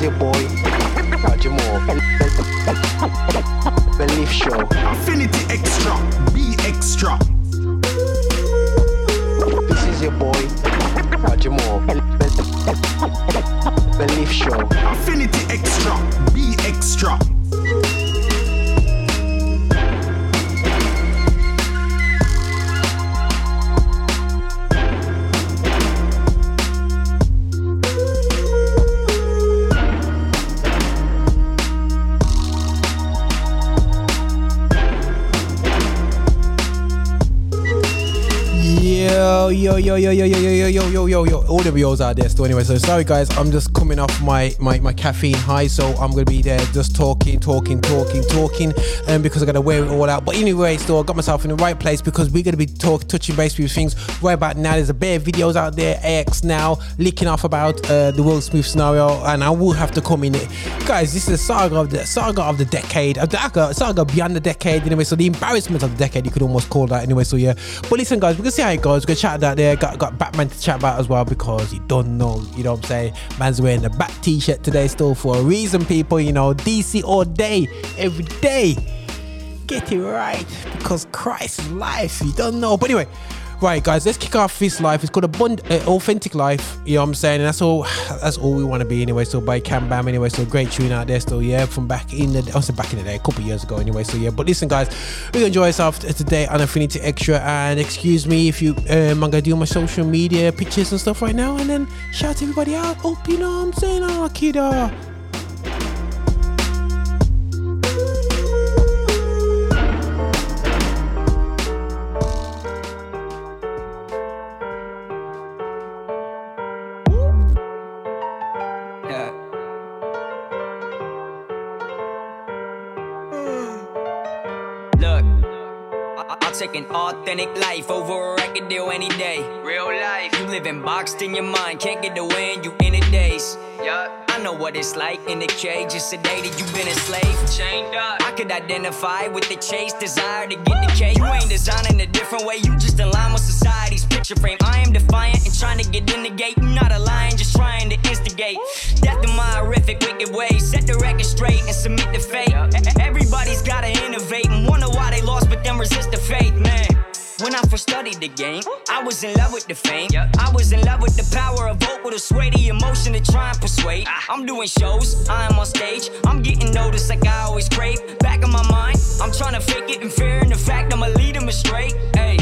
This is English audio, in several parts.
is your boy, Roger Moore. Belief Show. Affinity Extra. Be extra. This is your boy, Roger Moore. Belief Show. Affinity Extra. Be extra. Yo, yo, yo, yo, yo, yo, yo, yo, yo. All the viewers out there still anyway. So sorry guys, I'm just coming off my, my, my caffeine high, so I'm gonna be there just talking, talking, talking, talking, um, because I gotta wear it all out. But anyway, still I got myself in the right place because we're gonna be talk touching base with things right about now. There's a bare videos out there, AX now, leaking off about uh, the Will Smith scenario, and I will have to come in it. Guys, this is a saga of the saga of the decade, of the saga, saga beyond the decade, anyway. So the embarrassment of the decade, you could almost call that anyway. So yeah. But listen, guys, we're gonna see how it goes. We're gonna chat that there. Got got Batman to chat about as well because you don't know, you know what I'm saying? Man's wearing the Bat t-shirt today still for a reason, people, you know, DC all day, every day. Get it right because Christ's life. You don't know. But anyway, right, guys, let's kick off this life. It's called a uh, authentic life. You know what I'm saying? And that's all. That's all we want to be anyway. So by Cam Bam anyway. So great tune out there still. Yeah, from back in the. I said back in the day, a couple years ago anyway. So yeah. But listen, guys, gonna enjoy ourselves today on Affinity Extra. And excuse me if you, um, I'm gonna do my social media pictures and stuff right now, and then shout everybody out. Hope you know what I'm saying. Oh, kiddo. Authentic life over a record deal any day. Real life, you living boxed in your mind, can't get away and you in a daze. Yeah, I know what it's like in the cage, just that you've been a slave. Chained up, I could identify with the chase, desire to get the cake. You ain't designing a different way, you just align with society's picture frame. I am defiant and trying to get in the gate. You not a lion, just trying to instigate. Death in my horrific, wicked ways. Set the record straight and submit to fate. Everybody's gotta innovate and wonder why they lost, but then resist the fate, man. When I first studied the game, I was in love with the fame. I was in love with the power of vocal to sway the emotion to try and persuade. I'm doing shows, I'm on stage, I'm getting noticed like I always crave. Back in my mind, I'm trying to fake it and fearing the fact I'ma lead them astray. Hey.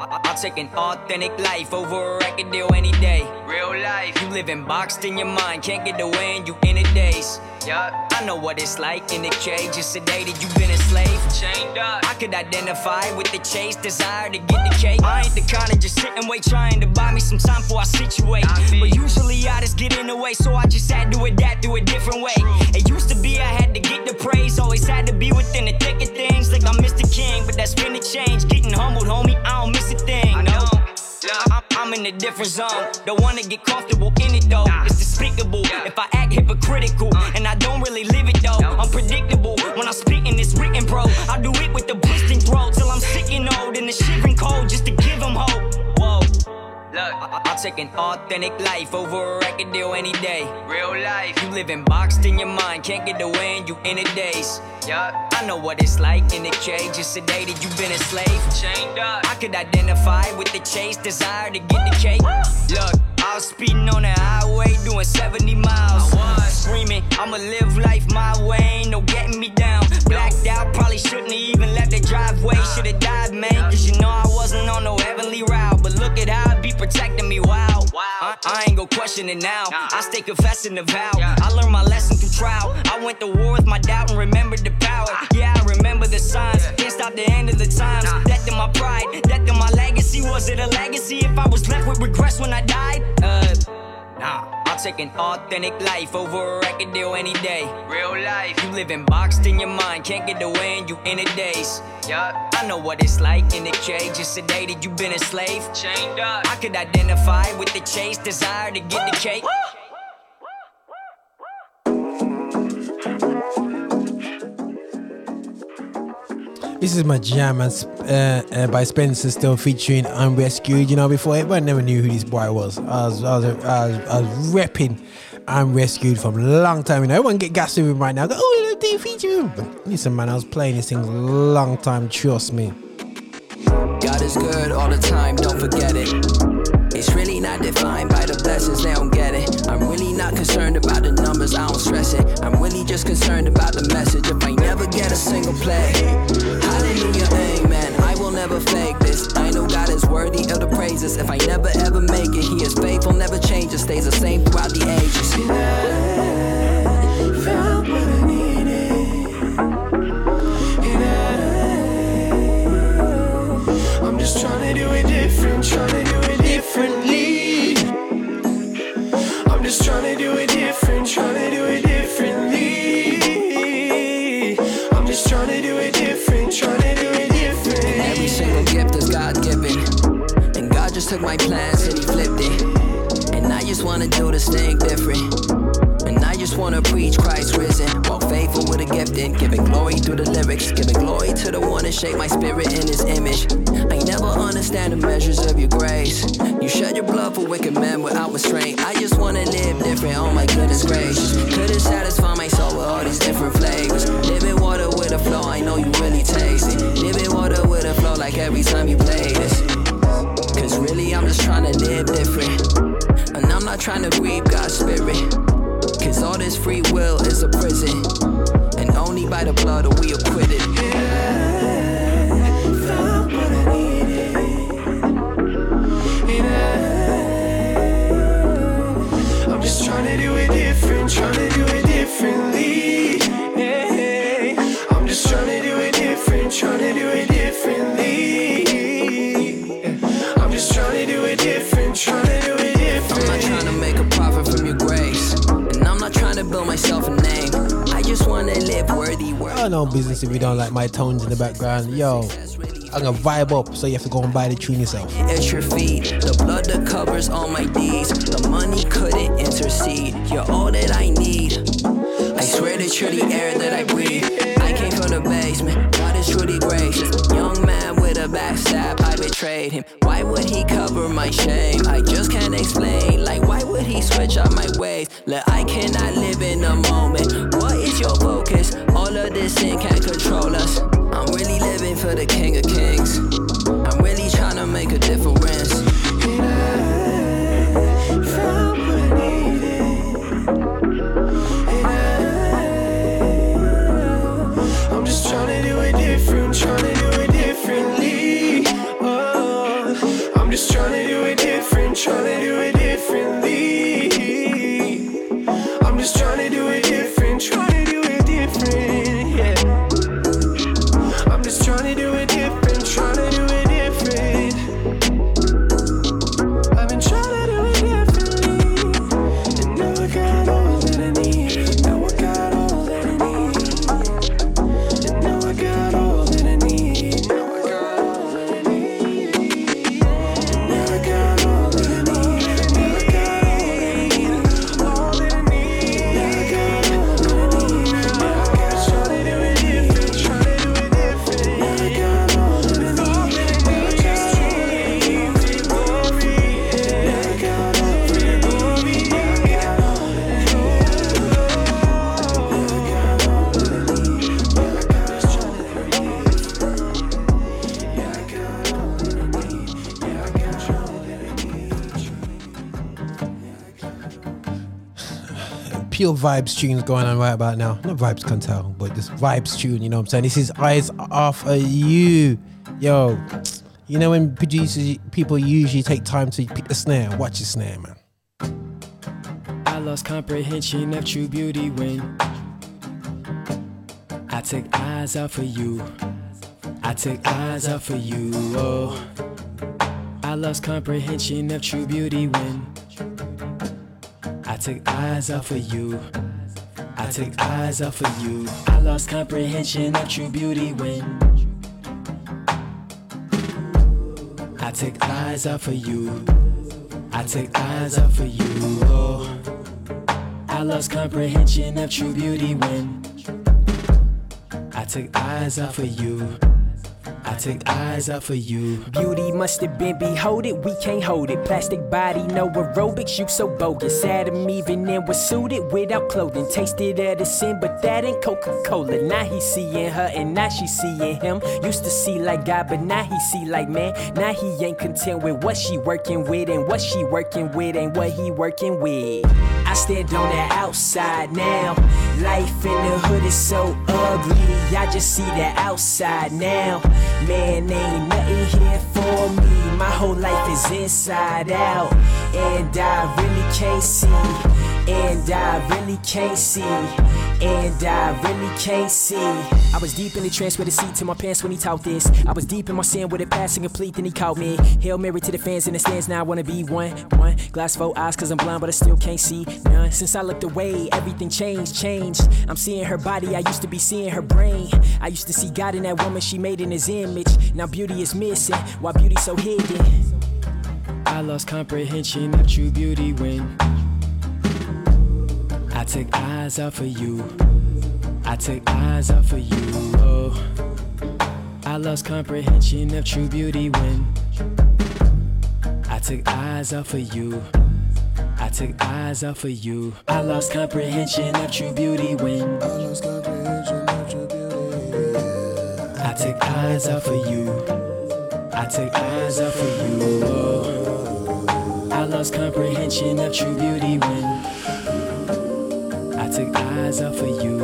I'll take an authentic life over a record deal any day. Real life, you living boxed in your mind, can't get away and you in a daze. Yeah, I know what it's like in the cage, just sedated, you've been a slave. Chained up, I could identify with the chase, desire to get the cake. I ain't the kind of just sit and wait, trying to buy me some time before I situate. But usually I just get in the way, so I just had to adapt to a different way. It used to be I had to get the praise, always had to be within the thick of things, like I'm Mr. King, but that's been a change. Getting humbled, homie, I don't miss a thing. No. I'm, I'm in a different zone. Don't wanna get comfortable in it though. It's despicable if I act hypocritical and I don't really live it though. Unpredictable when I'm spitting it's written bro. I do it with the blistering throat till I'm sick and old and the shivering cold just to give them hope. Whoa. Look, I'll take an authentic life over a record deal any day. Real life, you living boxed in your mind, can't get away and you in a daze. Yeah, I know what it's like in the cage, just sedated, you've been a slave. Chained up, I could identify with the chase, desire to get the cake. Look, I was speeding on the highway, doing 70 miles. Screaming, I'ma live life my way, ain't no getting me down. Blacked out, probably shouldn't have even left the driveway. Should've died, man, cause you know I wasn't on no heavenly route. But look at how it be protecting me, wow. I, uh, I ain't gon' question it now. I stay confessing the vow. I learned my lesson through trial. I went to war with my doubt and remembered the power. Yeah, I remember the signs. Can't stop the end of the times. Death in my pride, death in my legacy. Was it a legacy if I was left with regrets when I died? Uh, Nah, I'll take an authentic life over a record deal any day. Real life, you living boxed in your mind, can't get away and you in a daze. Yeah, I know what it's like in the cage, just that you've been a slave. Chained up, I could identify with the chase, desire to get the cake. This is my jam uh, uh, by Spencer, still featuring Unrescued. You know, before everyone never knew who this boy was. I was, I was, I was, I was repping from a long time. You know, everyone get gassed with him right now. Go, oh, they feature him. Listen, man, I was playing these things long time. Trust me. God is good all the time, don't forget it. It's really not defined by the blessings, they don't get it. I'm really not concerned about the numbers, I don't stress it. I'm really just concerned about the message. If I never get a single play, hallelujah, amen. I will never fake this. I know God is worthy of the praises. If I never ever make it, He is faithful, never changes, stays the same throughout the ages. If you don't like my tones in the background. Yo, I'm gonna vibe up, so you have to go and buy the tune yourself. at your feet. The blood that covers all my deeds. The money couldn't intercede. You're all that I need. I swear that you're the air that I breathe. I came from the basement. God is truly gracious. Young man with a backstab. I betrayed him. Why would he cover my shame? I just can't explain. Like, why would he switch up my ways? Like, I cannot live in the moment. What your focus? All of this sin can't control us. I'm really living for the King of Kings. I'm really trying to make a difference. I'm Pure vibes tunes going on right about now. Not vibes can tell, but this vibes tune, you know what I'm saying? This is Eyes Off of You. Yo, you know when producers, people usually take time to pick the snare. Watch the snare, man. I lost comprehension of true beauty when I took eyes off of you. I took eyes off of you. Oh, I lost comprehension of true beauty when took eyes off of you. I took eyes off of you. I lost comprehension of true beauty when I took eyes off of you. I took eyes off of you. Oh, I lost comprehension of true beauty when I took eyes off of you. I took eyes out for you. Beauty must have been behold it, we can't hold it. Plastic body, no aerobics, you so bogus. Adam even in was suited without clothing. Tasted of the sin, but that ain't Coca-Cola. Now he seeing her and now she seeing him. Used to see like God, but now he see like man. Now he ain't content with what she working with and what she working with ain't what he working with. I stand on the outside now. Life in the hood is so ugly. I just see the outside now. Man, ain't nothing here for me. My whole life is inside out. And I really can't see. And I really can't see. And I really can't see. I was deep in the trance with a seat to my pants when he taught this. I was deep in my sin with it passing complete, then he caught me. Hail Mary to the fans in the stands, now I wanna be one. One glass full eyes, cause I'm blind, but I still can't see none. Since I looked away, everything changed, changed. I'm seeing her body, I used to be seeing her brain. I used to see God in that woman she made in his image. Now beauty is missing, why beauty so hidden? I lost comprehension of true beauty when I took eyes off of you. I took eyes off of you. Oh, I lost comprehension of true beauty when I took eyes off of you. I took eyes off of you. I lost comprehension of true beauty when I took eyes off of you. I took eyes off of you. Oh, I lost comprehension of true beauty when I eyes off of you.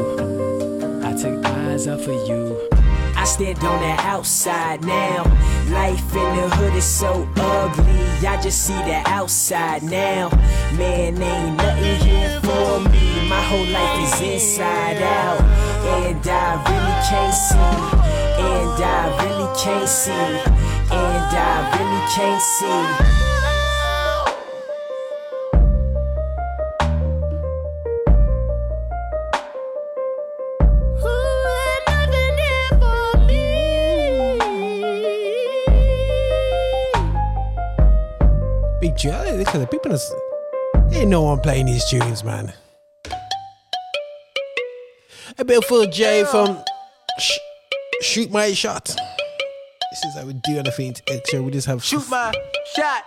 I took eyes off of you. I stand on the outside now. Life in the hood is so ugly. I just see the outside now. Man, ain't nothing here for me. My whole life is inside out. And I really can't see. And I really can't see. And I really can't see. People. Is, ain't no one playing these tunes, man. A bit for J from sh- Shoot My Shot. This is how we do anything to extra. We just have Shoot my shot.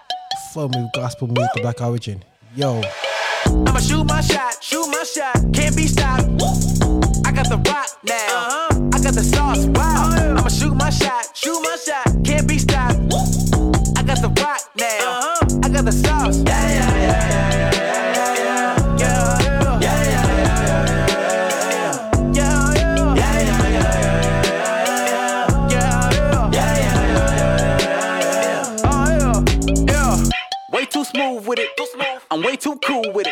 fun with gospel music, black origin. Yo, I'ma shoot my shot, shoot my shot. Can't be stopped. I got the rock now. Uh-huh. I got the sauce. Wow. Uh-huh. I'ma shoot my shot, shoot my shot. house. Yeah, yeah, yeah, yeah, yeah. Smooth with it. I'm way too cool with it.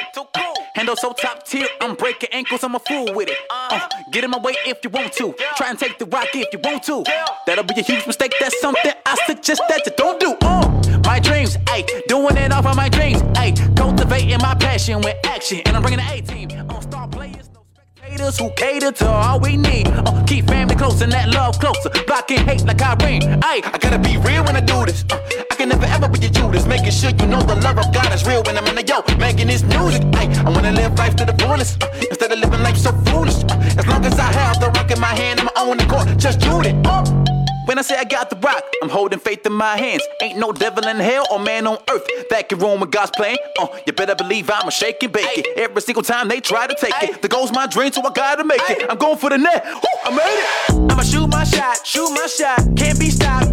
So top tier. I'm breaking ankles. I'm a fool with it. Uh, get in my way if you want to. Try and take the rock if you want to. That'll be a huge mistake. That's something I suggest that you don't do. Uh, my dreams, ayy, doing it off of my dreams, ayy, cultivating my passion with action, and I'm bringing the A team players. Spectators who cater to all we need. Uh, keep family close and that love closer. Blocking hate like Irene. Ayy, I gotta be real when I do this. Uh, I can never ever be a Judas. Making sure you know the love of God is real when I'm in the yo. Making this music. I wanna live life to the fullest. Uh, instead of living life so foolish. Uh, as long as I have the rock in my hand, I'm on the court. Just shoot it. When I say I got the rock, I'm holding faith in my hands. Ain't no devil in hell or man on earth that can ruin with God's plan. Uh, you better believe I'ma shake and bake it. Every single time they try to take it. The goal's my dream, so I gotta make it. I'm going for the net. Woo, I made it. I'ma shoot my shot, shoot my shot. Can't be stopped.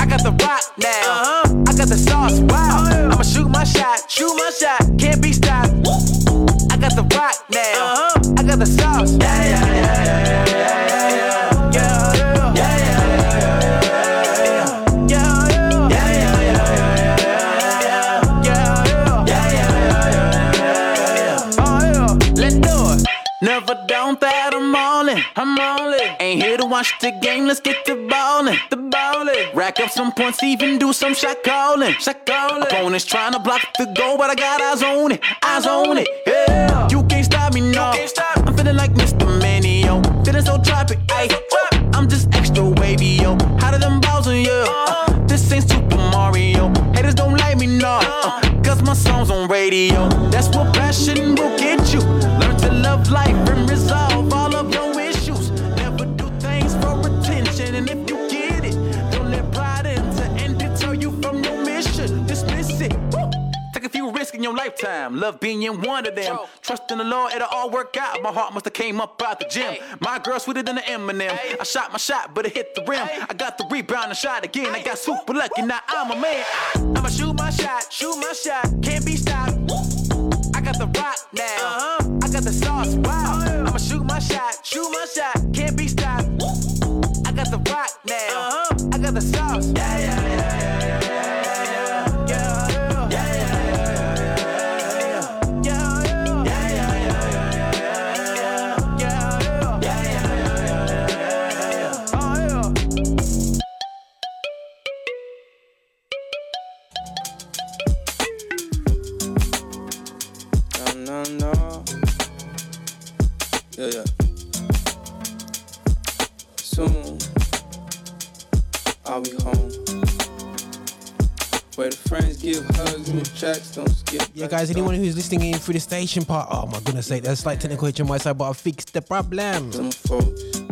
I got the rock now. I got the sauce. Wow. I'ma shoot my shot, shoot my shot. Watch the game. Let's get to ballin'. The ballin'. Rack up some points, even do some shot callin', Shot callin'. Opponents trying to block the goal, but I got eyes on it. Eyes on it. Yeah. You can't stop me, no. I'm feeling like Mr. Manio. Feeling so tropic. Ayy. I'm just extra wavy, yo. How did them balls on you? Uh, this ain't Super Mario. Haters don't like me, no. Uh, Cause my song's on radio. That's what passion will get you. Learn to love life risks in your lifetime. Love being in one of them. Trust in the Lord, it'll all work out. My heart must have came up out the gym. My girl sweeter than an M&M. I shot my shot, but it hit the rim. I got the rebound and shot again. I got super lucky, now I'm a man. I'ma shoot my shot, shoot my shot. Can't be stopped. I got the rock now. Uh-huh. I got the sauce. Wow. Oh, I'ma shoot my shot, shoot my shot. Can't be stopped. I got the rock now. Uh-huh. I got the sauce. Yeah, yeah, yeah, yeah, Yeah, yeah. Soon I'll be home. Where the friends give hugs and the tracks don't skip. Yeah, guys, anyone who's listening in through the station part, oh my goodness sake, there's slight technical hitch on my side, but I fixed the problem. So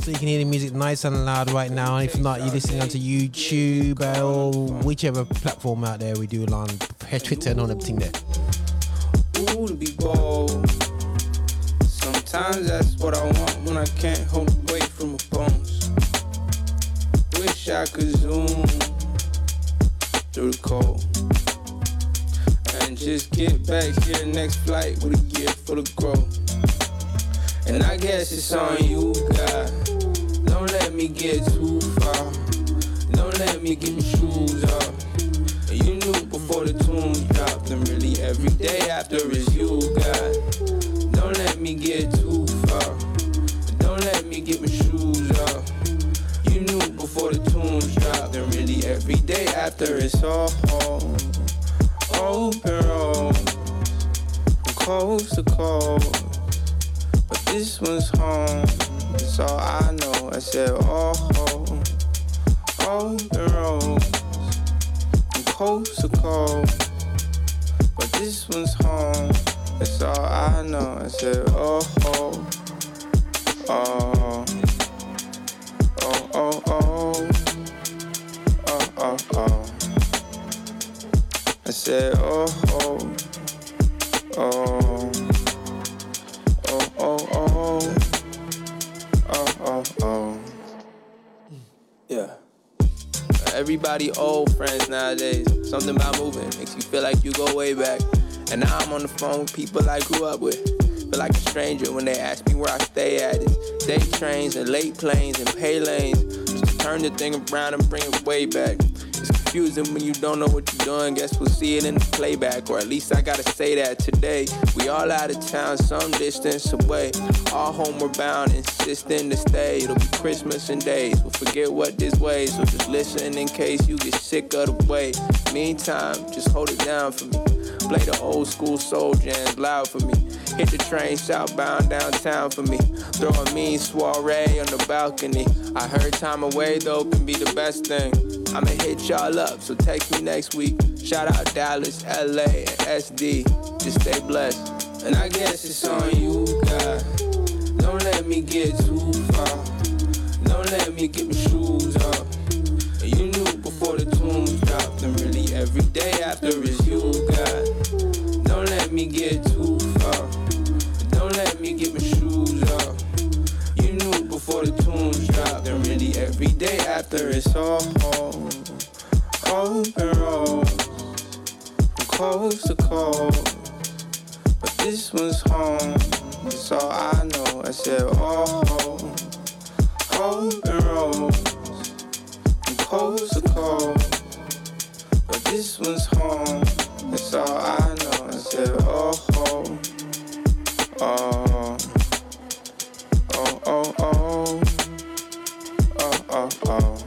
you can hear the music nice and loud right now. And if not, you're listening onto YouTube or whichever platform out there we do on Twitter and on everything there. Ooh, to be bold. Sometimes that's what I want when I can't hold away from my bones. Wish I could zoom through the cold and just get back here next flight with a gear full of growth. And I guess it's on you, God. Don't let me get too far. Don't let me get my shoes off. You knew before the tunes dropped, and really every day after is you, God. Don't let me get every day after it's all oh, open road from coast to coast. But this one's home. That's all I know. I said, oh, oh open road from coast to coast. But this one's home. That's all I know. I said, oh, oh, oh, oh, Oh oh. oh, oh, oh, oh, oh, oh. Yeah. Everybody old friends nowadays. Something about moving makes you feel like you go way back. And now I'm on the phone with people I grew up with. Feel like a stranger when they ask me where I stay at. It's day trains and late planes and pay lanes. Just turn the thing around and bring it way back. Confusing when you don't know what you're doing. Guess we'll see it in the playback, or at least I gotta say that today. We all out of town, some distance away. All homeward bound, insisting to stay. It'll be Christmas and days. We'll forget what this way, so just listen in case you get sick of the way. Meantime, just hold it down for me. Play the old school soul jams loud for me. Hit the train southbound downtown for me. Throw a mean soiree on the balcony. I heard time away though can be the best thing. I'ma hit y'all up, so text me next week. Shout out Dallas, LA, and SD. Just stay blessed. And I guess it's on you, God. Don't let me get too far. Don't let me get my shoes off. And you knew before the tunes dropped, and really every day after is you, God. Don't let me get too far. Don't let me get my shoes off. Before the tunes dropped, and really every day after it's all open road from coast to coast. But this one's home. That's all I know. I said, oh, open road from coast to coast. But this one's home. That's all I know. I said, oh, oh, oh. Oh, oh, oh, oh, oh,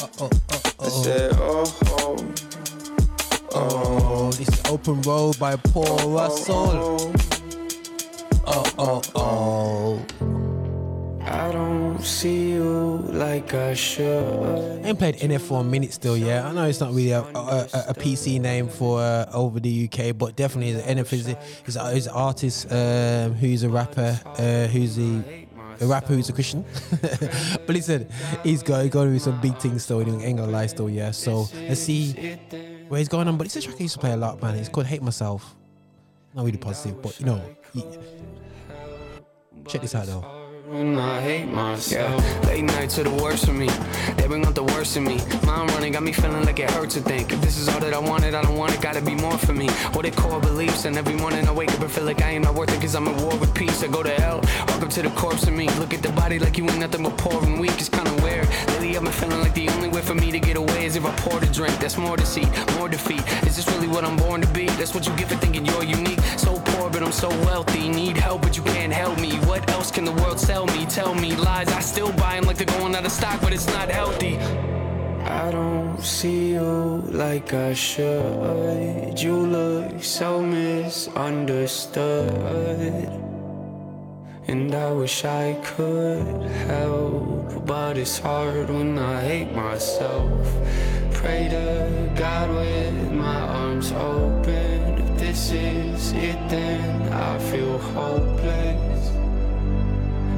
oh, oh. I said, oh, oh, Oh, this is Open Road by Paul Russell. Oh, oh, oh. I don't see you like I should. I ain't played NF for a minute still, yeah. I know it's not really a, a, a- a PC name for uh, over the UK, but definitely the NF is, is, is an artist um, who's a rapper, uh, who's a, a rapper who's a Christian. but listen, he's got, he's got to some big things still, and ain't gonna lie still, yeah. So let's see where he's going on. But it's a track I used to play a lot, man. It's called Hate Myself. Not really positive, but you know. he- check this out though. When I hate myself. Yeah. Late nights are the worst for me. They bring out the worst in me. Mind running got me feeling like it hurts to think. If this is all that I wanted, I don't want it, gotta be more for me. What it core beliefs, and every morning I wake up and feel like I ain't not worth it, cause I'm at war with peace. I go to hell, up to the corpse of me. Look at the body like you ain't nothing but poor and weak, it's kinda weird. Lately I've been feeling like the only way for me to get away is if I pour the drink. That's more deceit, more defeat. Is this really what I'm born to be? That's what you get for thinking you're unique. So but I'm so wealthy. Need help, but you can't help me. What else can the world sell me? Tell me lies. I still buy 'em like they're going out of stock, but it's not healthy. I don't see you like I should. You look so misunderstood. And I wish I could help, but it's hard when I hate myself. Pray to God with my arms open. This is it, then I feel hopeless.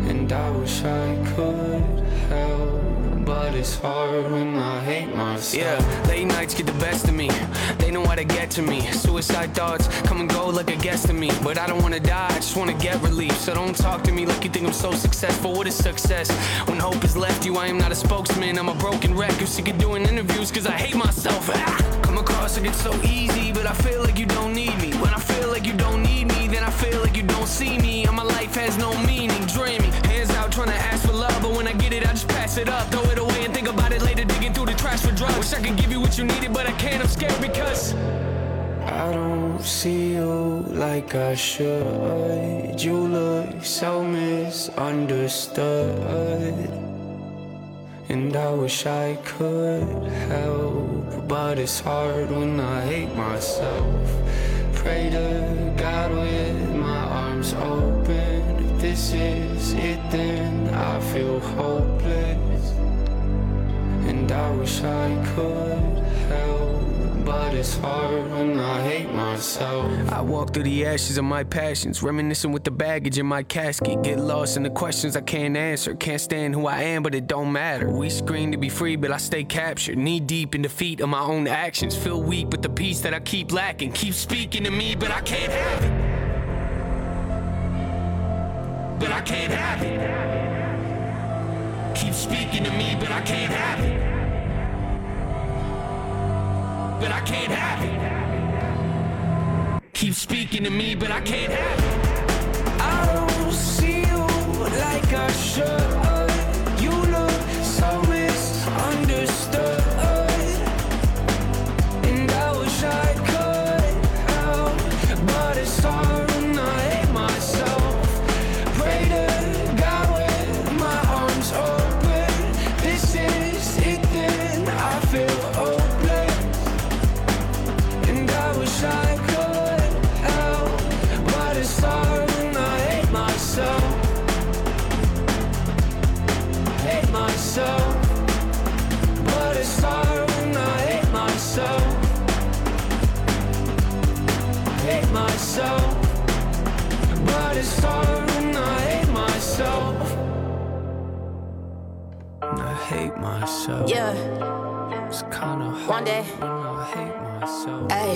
And I wish I could help, but it's hard when I hate myself. Yeah, late nights get the best of me. They know how to get to me. Suicide thoughts come and go like a guest to me. But I don't wanna die, I just wanna get relief. So don't talk to me like you think I'm so successful. What is success? When hope has left you, I am not a spokesman. I'm a broken wreck who's sick of doing interviews cause I hate myself. Ah! Come across like it's so easy, but I feel like you don't need me. When I feel like you don't need me, then I feel like you don't see me. And my life has no meaning, dreaming. Hands out trying to ask for love, but when I get it, I just pass it up. Throw it away and think about it later, digging through the trash for drugs. Wish I could give you what you needed, but I can't. I'm scared because. I don't see you like I should. You look so misunderstood. And I wish I could help, but it's hard when I hate myself. Pray to God with my arms open. If this is it, then I feel hopeless. And I wish I could help, but it's hard when I hate myself. I walk through the ashes of my passions, reminiscing with the baggage in my casket. Get lost in the questions I can't answer. Can't stand who I am, but it don't matter. We scream to be free, but I stay captured. Knee deep in defeat of my own actions. Feel weak, with the peace that I keep lacking. Keep speaking to me, but I can't have it. But I can't have it. Keep speaking to me, but I can't have it. But I can't have it. Keep speaking to me, but I can't have it. I don't see you like I should. Yeah. It's kinda hard One day. when I hate myself. Ay,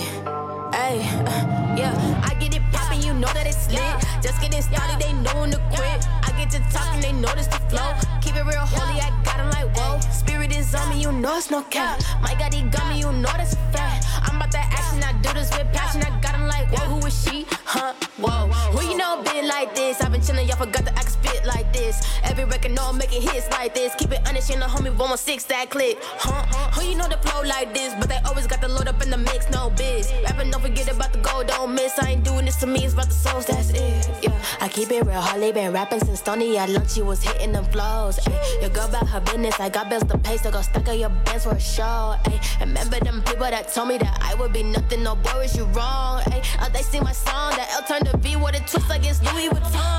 ay, uh, yeah. I get it poppin', you know that it's lit. Just getting started, they know when to quit. I get to talking, they notice the flow. Keep it real holy, I got got 'em like whoa. Spirit is on me, you know it's no cap. My God, he got me, you know that's a fact. I'm about that action, I do this with passion. I got 'em like whoa, who is she? Huh? Whoa. Who you know been like this? I've been chillin', y'all forgot that I can spit like this. Every record, know I'm making hits like this. Keep it honest, you know, homie, 116 that click. Huh? Who you know the flow like this? But they always got the load up in the mix, no biz. Rapping, don't forget about the gold, don't miss. I ain't doing this to me, it's about the souls, that's it. Yeah, I keep it real, Harley been rapping since Stony at lunch, she was hitting them flows. Ay, your girl about her business, I got bills to pay, so go stack up your bands for a show. Ay, remember them people that told me that I would be nothing, no boy, is you wrong? Ay, uh, they sing my song, that L turned to B with a twist like it's Louis Vuitton.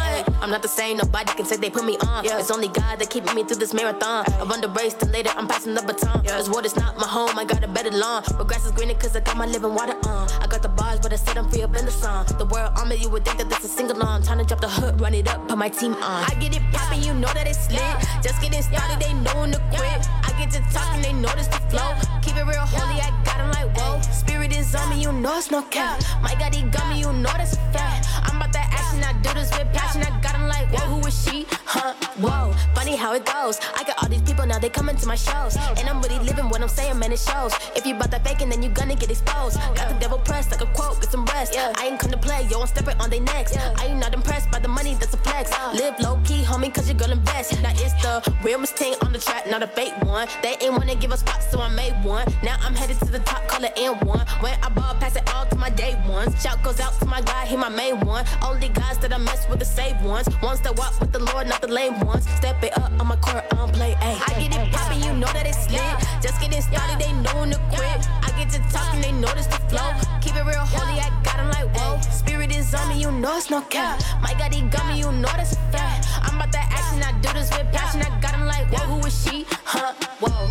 I'm not the same, nobody can say they put me on. Yeah. It's only God that keeping me through this marathon. I run the race, then later I'm passing the baton. This world is not my home, I got a better lawn. But grass is greener cause I got my living water on. I got the bars, but I said I'm free up in the song. The world on me, you would think that this is single along. Trying to drop the hood, run it up, put my team on. I get it poppin', you know that it's lit. Just getting started, they know when to quit. I get to talking, they notice the flow. Keep it real holy, I got got 'em like whoa. Spirit is on me, you know it's no cap. My God, got got gummy, you know that's a fact. I'm about that action, I do this with passion. I got 'em like whoa, who is she? Huh? Whoa, funny how it goes. I got all these people now, they coming to my shows. And I'm really living what I'm saying, man, it shows. If you bout that faking, then you gonna get exposed. Got the devil pressed like a quote, get some rest. I ain't come to play, yo, I'm stepping on they necks. I ain't not impressed by the money that's a flex. Live low key, homie, cause you gonna invest. Now it's the realest thing on the track, not a fake one. They ain't wanna give a spot, so I made one. Now I'm headed to the top, call it N1. When I ball, pass it all to my day ones. Shout goes out to my guy, he my main one. Only guys that I mess with the save ones. Ones that walk with the Lord, not the lame ones. Step it up on my court, I don't play, ayy. I get it poppin', you know that it's lit. Just getting started, they know when to quit. I get to talking, they notice the flow. Keep it real holy, I got got 'em like whoa. Spirit is on me, you know it's no cap. My God, he got me, you know that's a fact. I'm about that action, I do this with passion. I got 'em like whoa, who is she? Huh? Whoa.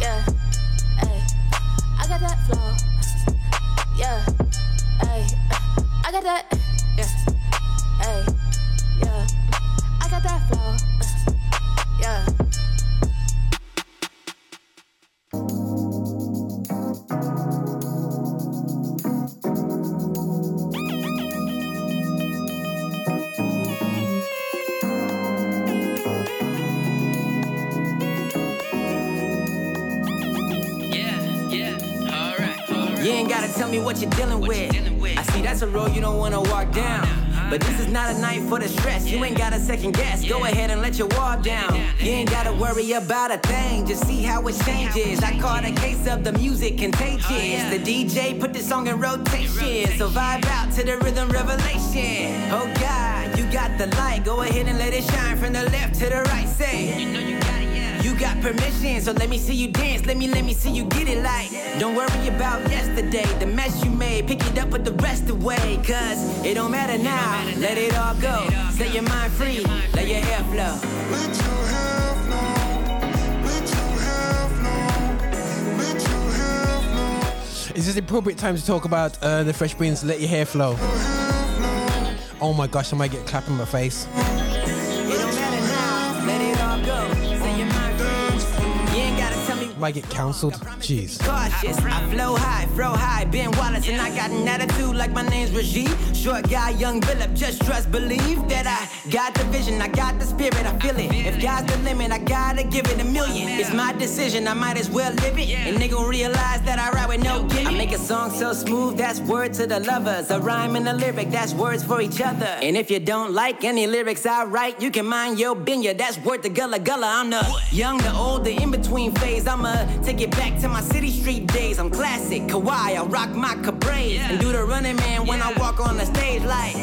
Yeah. Ay. I got that flow. Yeah. Ay. I got that. Yeah. Ay. Yeah. I got that flow. Tell me what you're dealing with. I see that's a road you don't wanna walk down. But this is not a night for the stress. You ain't gotta second guess. Go ahead and let your wall down. You ain't gotta worry about a thing. Just see how it changes. I call a case of the music contagious. Oh, the DJ put the song in rotation. So vibe out to the rhythm revelation. Oh God, you got the light. Go ahead and let it shine from the left to the right. Say, you know you got it. You got permission, so let me see you dance. Let me, let me see you get it like. Don't worry about yesterday, the mess you made. Pick it up, put the rest away. Cause it don't matter now. Let it all go. Set your mind free, let your hair flow. Is this the appropriate time to talk about uh, the Fresh Beans? Let Your Hair Flow? Oh my gosh, I might get a clap in my face. Might get counseled. Jeez. cautious. I flow high, throw high, Ben Wallace, and I got an attitude like my name's Rajiv. Short guy, young Philip, just trust, believe that I got the vision, I got the spirit, I feel it. If God's the limit, I gotta give it a million. It's my decision, I might as well live it. And they gon' realize that I ride with no gimmick. I make a song so smooth, that's word to the lovers. A rhyme and a lyric, that's words for each other. And if you don't like any lyrics I write, you can mind your binya, that's word to Gullah Gullah. I'm the young, the old, the in between phase. I'ma take it back to my city street days. I'm classic, kawaii, I rock my cabrets. And do the running man when I walk on the stage like.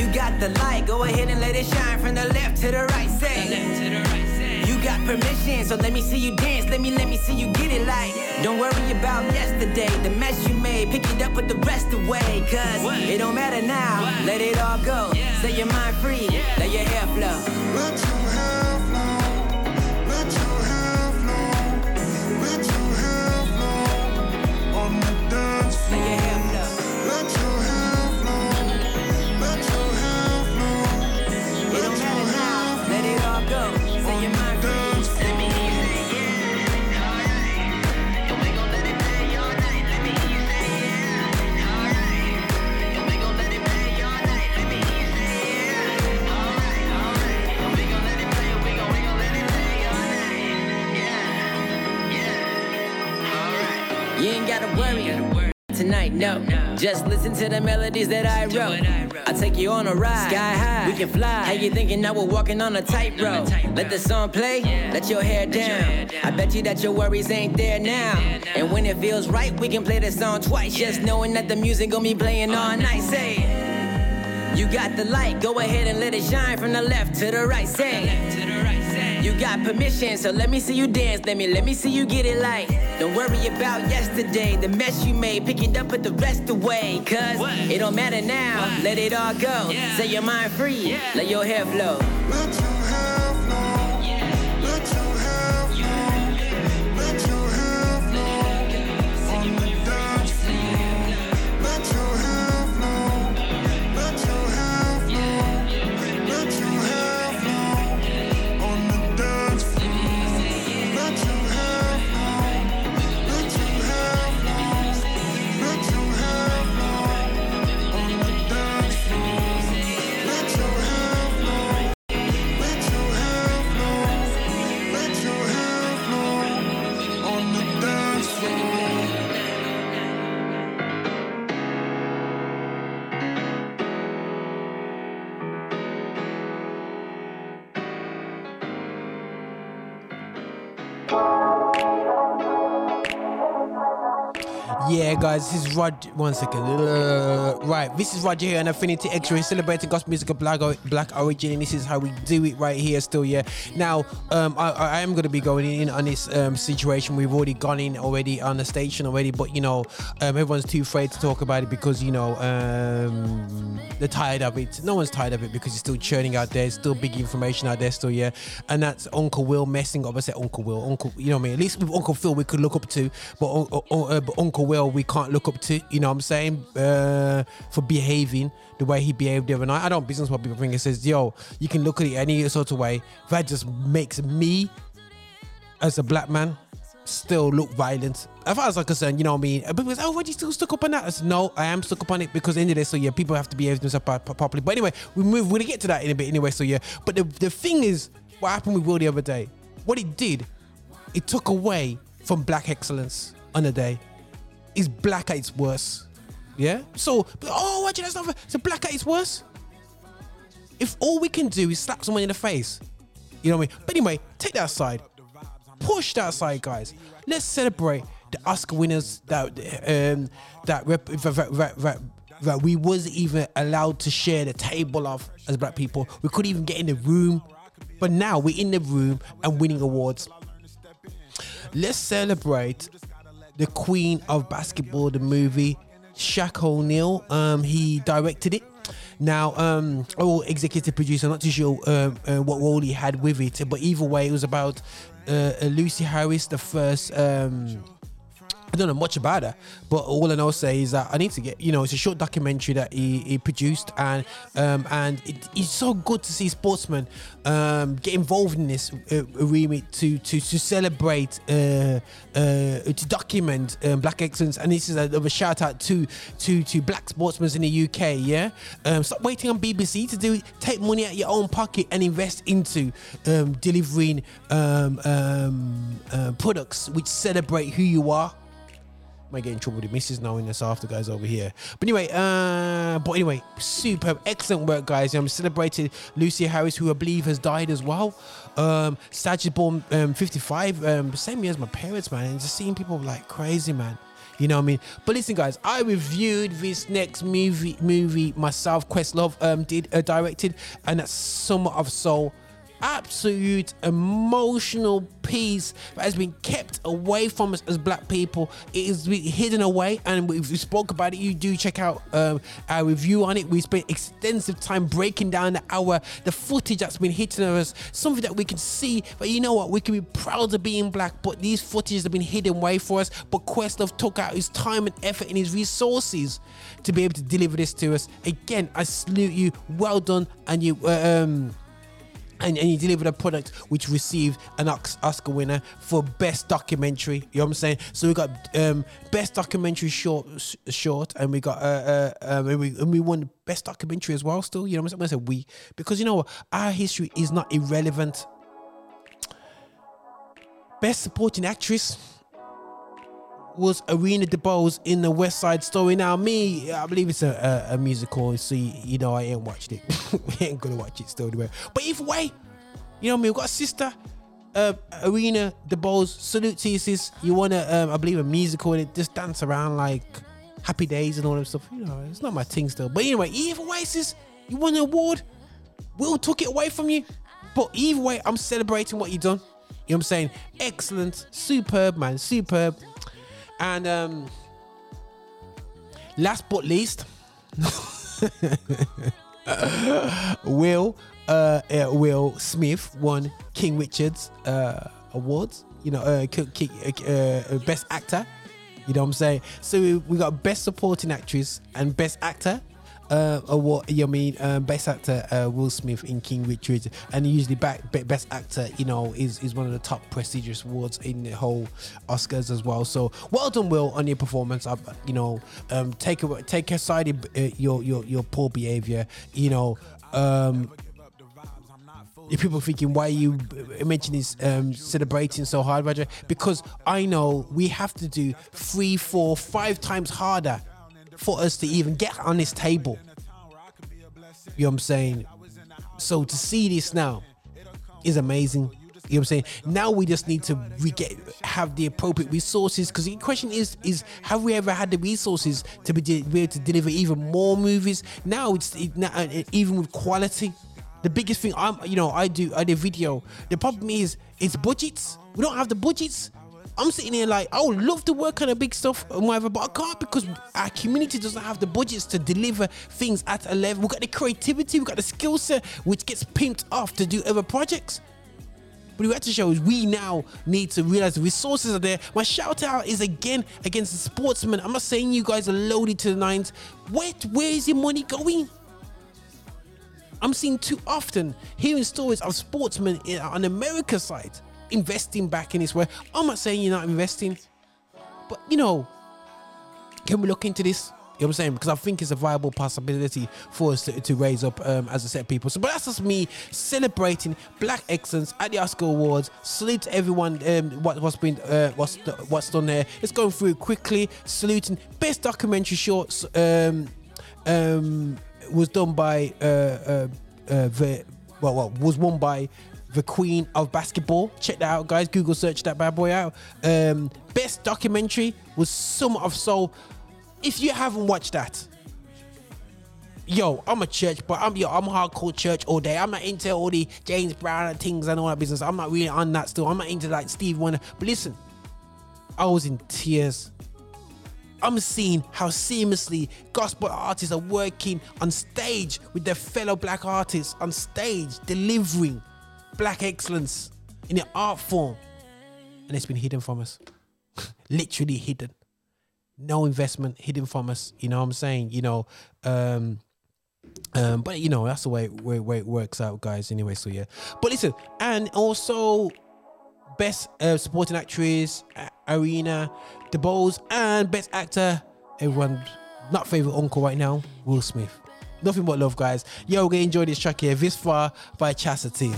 You got the light, go ahead and let it shine from the left to the right. Say, you got permission, so let me see you dance. Let me, let me see you get it like. Don't worry about yesterday, the mess you made. Pick it up, put the rest away. Cause it don't matter now, let it all go. Set your mind free, let your hair flow. No. Just listen to the melodies that I wrote. I take you on a ride, sky high. We can fly. How you thinking now we're walking on a tightrope? Let the song play, let your hair down. I bet you that your worries ain't there now. And when it feels right, we can play the song twice. Just knowing that the music gon' be playing all night. Say, you got the light, go ahead and let it shine from the left to the right. Say, you got permission, so let me see you dance. Let me, let me see you get it like. Don't worry about yesterday, the mess you made. Pick it up, put the rest away. Cause it don't matter now, let it all go. Set your mind free, let your hair flow. Guys, this is Roger. One second. Uh, right, this is Roger here on Affinity X-Ray, celebrating gospel music of black, black origin, and this is how we do it right here. Still, yeah. Now, um, I, I am going to be going in on this um, situation. We've already gone in already on the station already, but you know, um, everyone's too afraid to talk about it because you know um, they're tired of it. No one's tired of it because it's still churning out there. It's still big information out there. Still, yeah. And that's Uncle Will messing up. I said Uncle Will, Uncle. You know what I mean? At least with Uncle Phil, we could look up to, but, uh, uh, uh, but Uncle Will, we can't look up to. You know what I'm saying? Uh, for behaving the way he behaved the other night. I don't business what people think. It says, yo, you can look at it any sort of way. That just makes me, as a black man, still look violent. As far as I'm concerned, you know what I mean? People say, oh, do you still stuck up on that? I said, no, I am stuck up on it because end of this, so yeah, people have to behave themselves pro- pro- properly. But anyway, we move, we're gonna get to that in a bit anyway, so yeah. But the, the thing is, what happened with Will the other day, what it did, it took away from black excellence on the day. It's black at its worst. Yeah? So, but, oh, watch it, that's not. So black at its worst? If all we can do is slap someone in the face, you know what I mean? But anyway, take that aside. Push that aside, guys. Let's celebrate the Oscar winners that um that rep, that, that, that, that we wasn't even allowed to share the table of as black people. We couldn't even get in the room. But now we're in the room and winning awards. Let's celebrate the Queen of Basketball, the movie. Shaq O'Neal. Um, he directed it. Now, um, oh, executive producer. Not too sure um, uh, what role he had with it, but either way, it was about uh, uh, Lucy Harris, the first. Um, I don't know much about her, but all I know say is that I need to get. You know, it's a short documentary that he, he produced, and um, and it, it's so good to see sportsmen um, get involved in this uh, remit to to to celebrate, uh, uh, to document um, black excellence, and this is a, a shout out to to to black sportsmen in the UK. Yeah, um, stop waiting on BBC to do it. Take money out of your own pocket and invest into um, delivering um, uh, products which celebrate who you are might get in trouble with the missus knowing this after guys over here. But anyway, uh, but anyway, superb, excellent work, guys. I'm celebrating Lucy Harris, who I believe has died as well. Um, Sagittarius born um, 55, um, same year as my parents, man. And just seeing people like crazy, man. You know what I mean? But listen, guys, I reviewed this next movie movie myself. Questlove um, did uh, directed, and that's Summer of Soul. Absolute emotional piece that has been kept away from us as black people. It is hidden away, and we we spoke about it. You do check out um, our review on it. We spent extensive time breaking down the hour, the footage that's been hitting us, something that we can see. But you know what? We can be proud of being black, but these footages have been hidden away for us. But Questlove took out his time and effort and his resources to be able to deliver this to us. Again, I salute you. Well done, and you. Uh, um, and, and you delivered a product which received an Oscar winner for best documentary. You know what I'm saying? So we got um, best documentary short, short, and we got uh, uh, um, and we and we won best documentary as well. Still, you know what I'm saying? When I say we, because you know what, our history is not irrelevant. Best supporting actress was Arena DeBose in the West Side Story. Now, me, I believe it's a, a, a musical, so you, you know I ain't watched it. we ain't gonna watch it still anyway. But either way, you know what I mean. We've got a sister, uh, Arena DeBose. Salute to you, sis. You wanna, um, I believe, a musical and it just dance around like Happy Days and all that stuff. You know, it's not my thing still. But anyway, either way, sis, you won an award. Will took it away from you. But either way, I'm celebrating what you done. You know what I'm saying? Excellent, superb, man, superb. And um last but least, Will uh, uh Will Smith won King Richard's uh awards. You know, uh, uh, uh, best actor. You know what I'm saying? So we got best supporting actress and best actor. Uh, award, you mean, um, best actor uh, Will Smith in King Richard, and usually back best actor, you know, is is one of the top prestigious awards in the whole Oscars as well. So well done, Will, on your performance. You know, um, take take aside uh, your your your poor behavior. You know, um, if people thinking why are you mentioning this um, celebrating so hard roger because i know we have to do three four five times harder for us to even get on this table you know what i'm saying so to see this now is amazing You know what I'm saying? Now we just need to re- get have the appropriate resources because the question is is have we ever had the resources to be, be able to deliver even more movies? Now it's it, now, uh, even with quality. The biggest thing I'm you know I do I do video. The problem is it's budgets. We don't have the budgets. I'm sitting here like I would love to work on a big stuff and whatever, but I can't because our community doesn't have the budgets to deliver things at a level. We've got the creativity, we've got the skill set, which gets pimped off to do other projects. But we have to show is we now need to realize the resources are there. My shout out is again against the sportsmen. I'm not saying you guys are loaded to the nines. Where where is your money going? I'm seeing too often hearing stories of sportsmen on America side investing back in this way. I'm not saying you're not investing, but you know, can we look into this? You know what I'm saying? Because I think it's a viable possibility for us to, to raise up um, as a set of people. So, but that's just me celebrating Black excellence at the Oscar Awards. Salute to everyone. Um, what, what's been uh, what's what's done there? Let's go through quickly. Saluting best documentary shorts. Um, um, was done by uh, uh, uh, the well, well, was won by the Queen of Basketball. Check that out, guys. Google search that bad boy out. Um, best documentary was Summer of Soul. If you haven't watched that, yo, I'm a church, but I'm yo, I'm hardcore church all day. I'm not into all the James Brown and things and all that business. I'm not really on that still. I'm not into like Steve Wonder. But listen, I was in tears. I'm seeing how seamlessly gospel artists are working on stage with their fellow black artists on stage, delivering black excellence in the art form. And it's been hidden from us. Literally hidden. No investment hidden from us. You know what I'm saying? You know, um, um, but you know, that's the way, way, way it works out, guys, anyway. So yeah. But listen, and also best uh, supporting actress, A- Arena DeBose, and best actor, everyone not favorite uncle right now, Will Smith. Nothing but love, guys. Yo, gonna enjoy this track here, This Far by Chastity.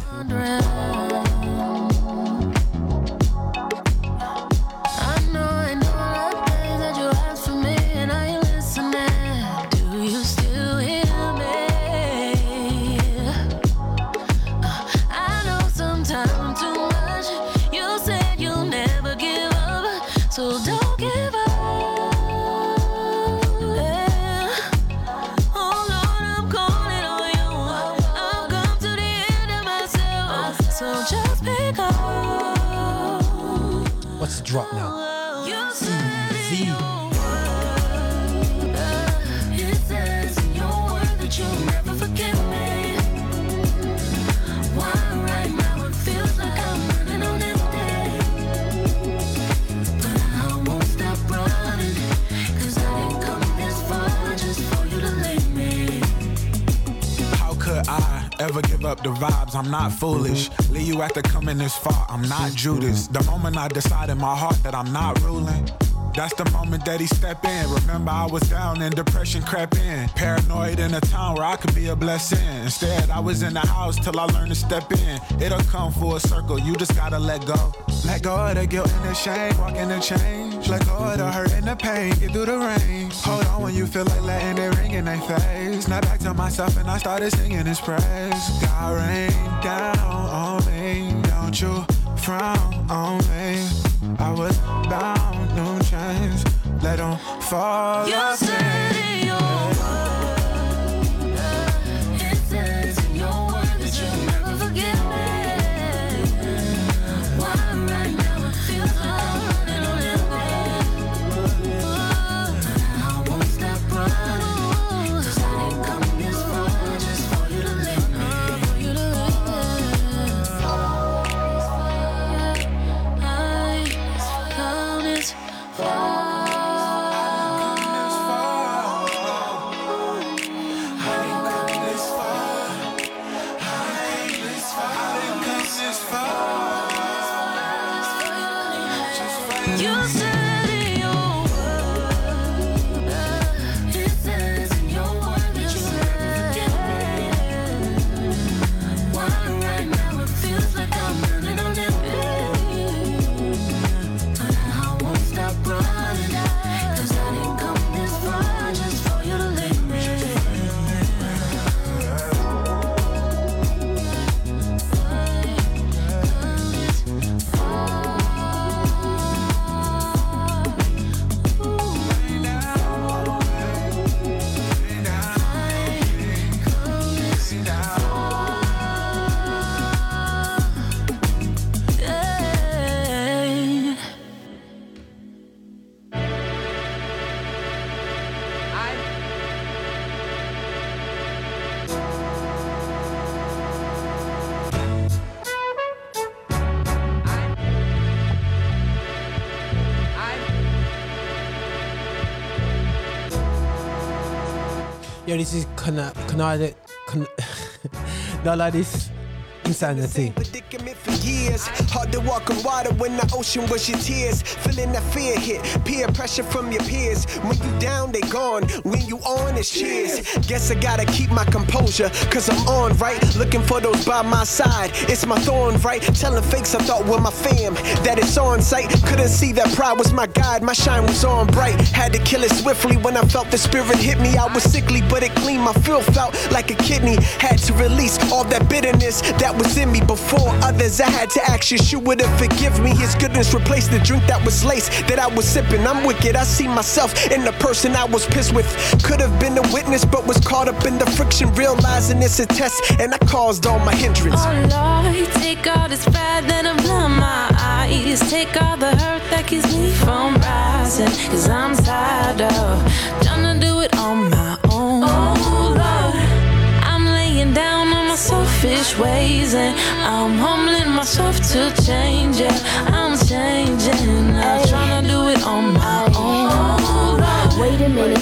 Drop now? I ever give up the vibes? I'm not foolish. Leave you after coming this far. I'm not Judas. The moment I decide in my heart that I'm not ruling. That's the moment that he step in. Remember, I was down and depression crept in. Paranoid in a town where I could be a blessing. Instead, I was in the house till I learned to step in. It'll come full circle. You just gotta let go. Let go of the guilt and the shame. Walk in the change. Let go of the hurt and the pain. Get through the rain. Hold on when you feel like letting it ring in their face. Now back to myself and I started singing his praise. God rain down on me. Don't you frown them this is Canada. Canada. Can, not like this. Insanity. Hard to walk on water when the ocean was your tears. Feeling that fear hit, peer pressure from your peers. When you down, they gone. When you on, it's cheers. Guess I gotta keep my composure, cause I'm on, right? Looking for those by my side. It's my thorn, right? Telling fakes I thought were my fam. That it's on sight. Couldn't see that pride was my guide. My shine was on bright. Had to kill it swiftly when I felt the spirit hit me. I was sickly, but it cleaned my filth out like a kidney. Had to release all that bitterness that was in me before others. I had to ask you, you would have forgive me. His goodness replaced the drink that was laced that I was sipping. I'm wicked. I see myself in the person I was pissed with. Could have been a witness, but was caught up in the friction, realizing it's a test, and I caused all my hindrance. Oh Lord, take all this pride that I'm blind my eyes. Take all the hurt that keeps me from rising. Cause I'm tired of ways and I'm humbling myself to change. Yeah, I'm changing.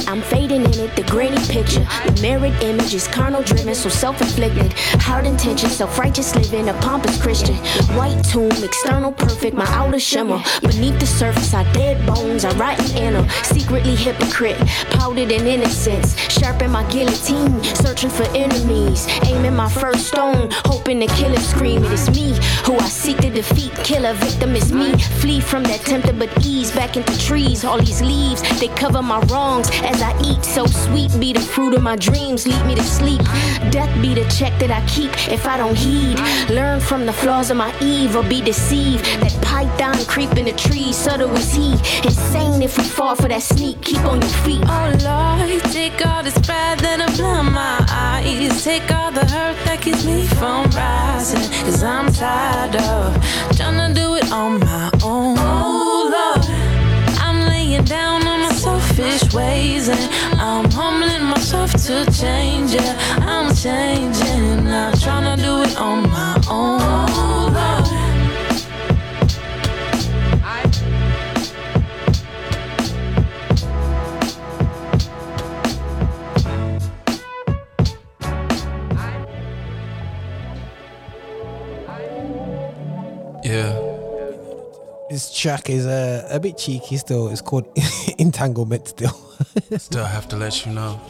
I'm fading in it. The grainy picture, the mirrored image is carnal driven, so self inflicted. Hard intention, self righteous living, a pompous Christian. White tomb, external perfect, my outer shimmer. Beneath the surface, I dead bones, I rotten inner. Secretly hypocrite, powdered in innocence. Sharpen my guillotine, searching for enemies. Aiming my first stone, hoping to kill it, scream. It is me who I seek to defeat. Killer victim is me. Flee from that tempter, but ease back into trees. All these leaves, they cover my wrongs as I eat. So sweet be the fruit of my dreams, lead me to sleep. Death be the check that I keep if I don't heed. Learn from the flaws of my Eve or be deceived. That python creep in the trees, subtle is he. Insane if we fall for that sneak. Keep on your feet. Oh Lord, take all this pride that I blind my eyes. Take all the hurt that keeps me from rising. Cause I'm tired of trying to do it on my own. Oh Lord, I'm laying down selfish ways and I'm humbling myself to change. Yeah, I'm changing. I'm trying to do it on my own. Yeah. This track is uh, a bit cheeky still. It's called Entanglement still. Still have to let you know.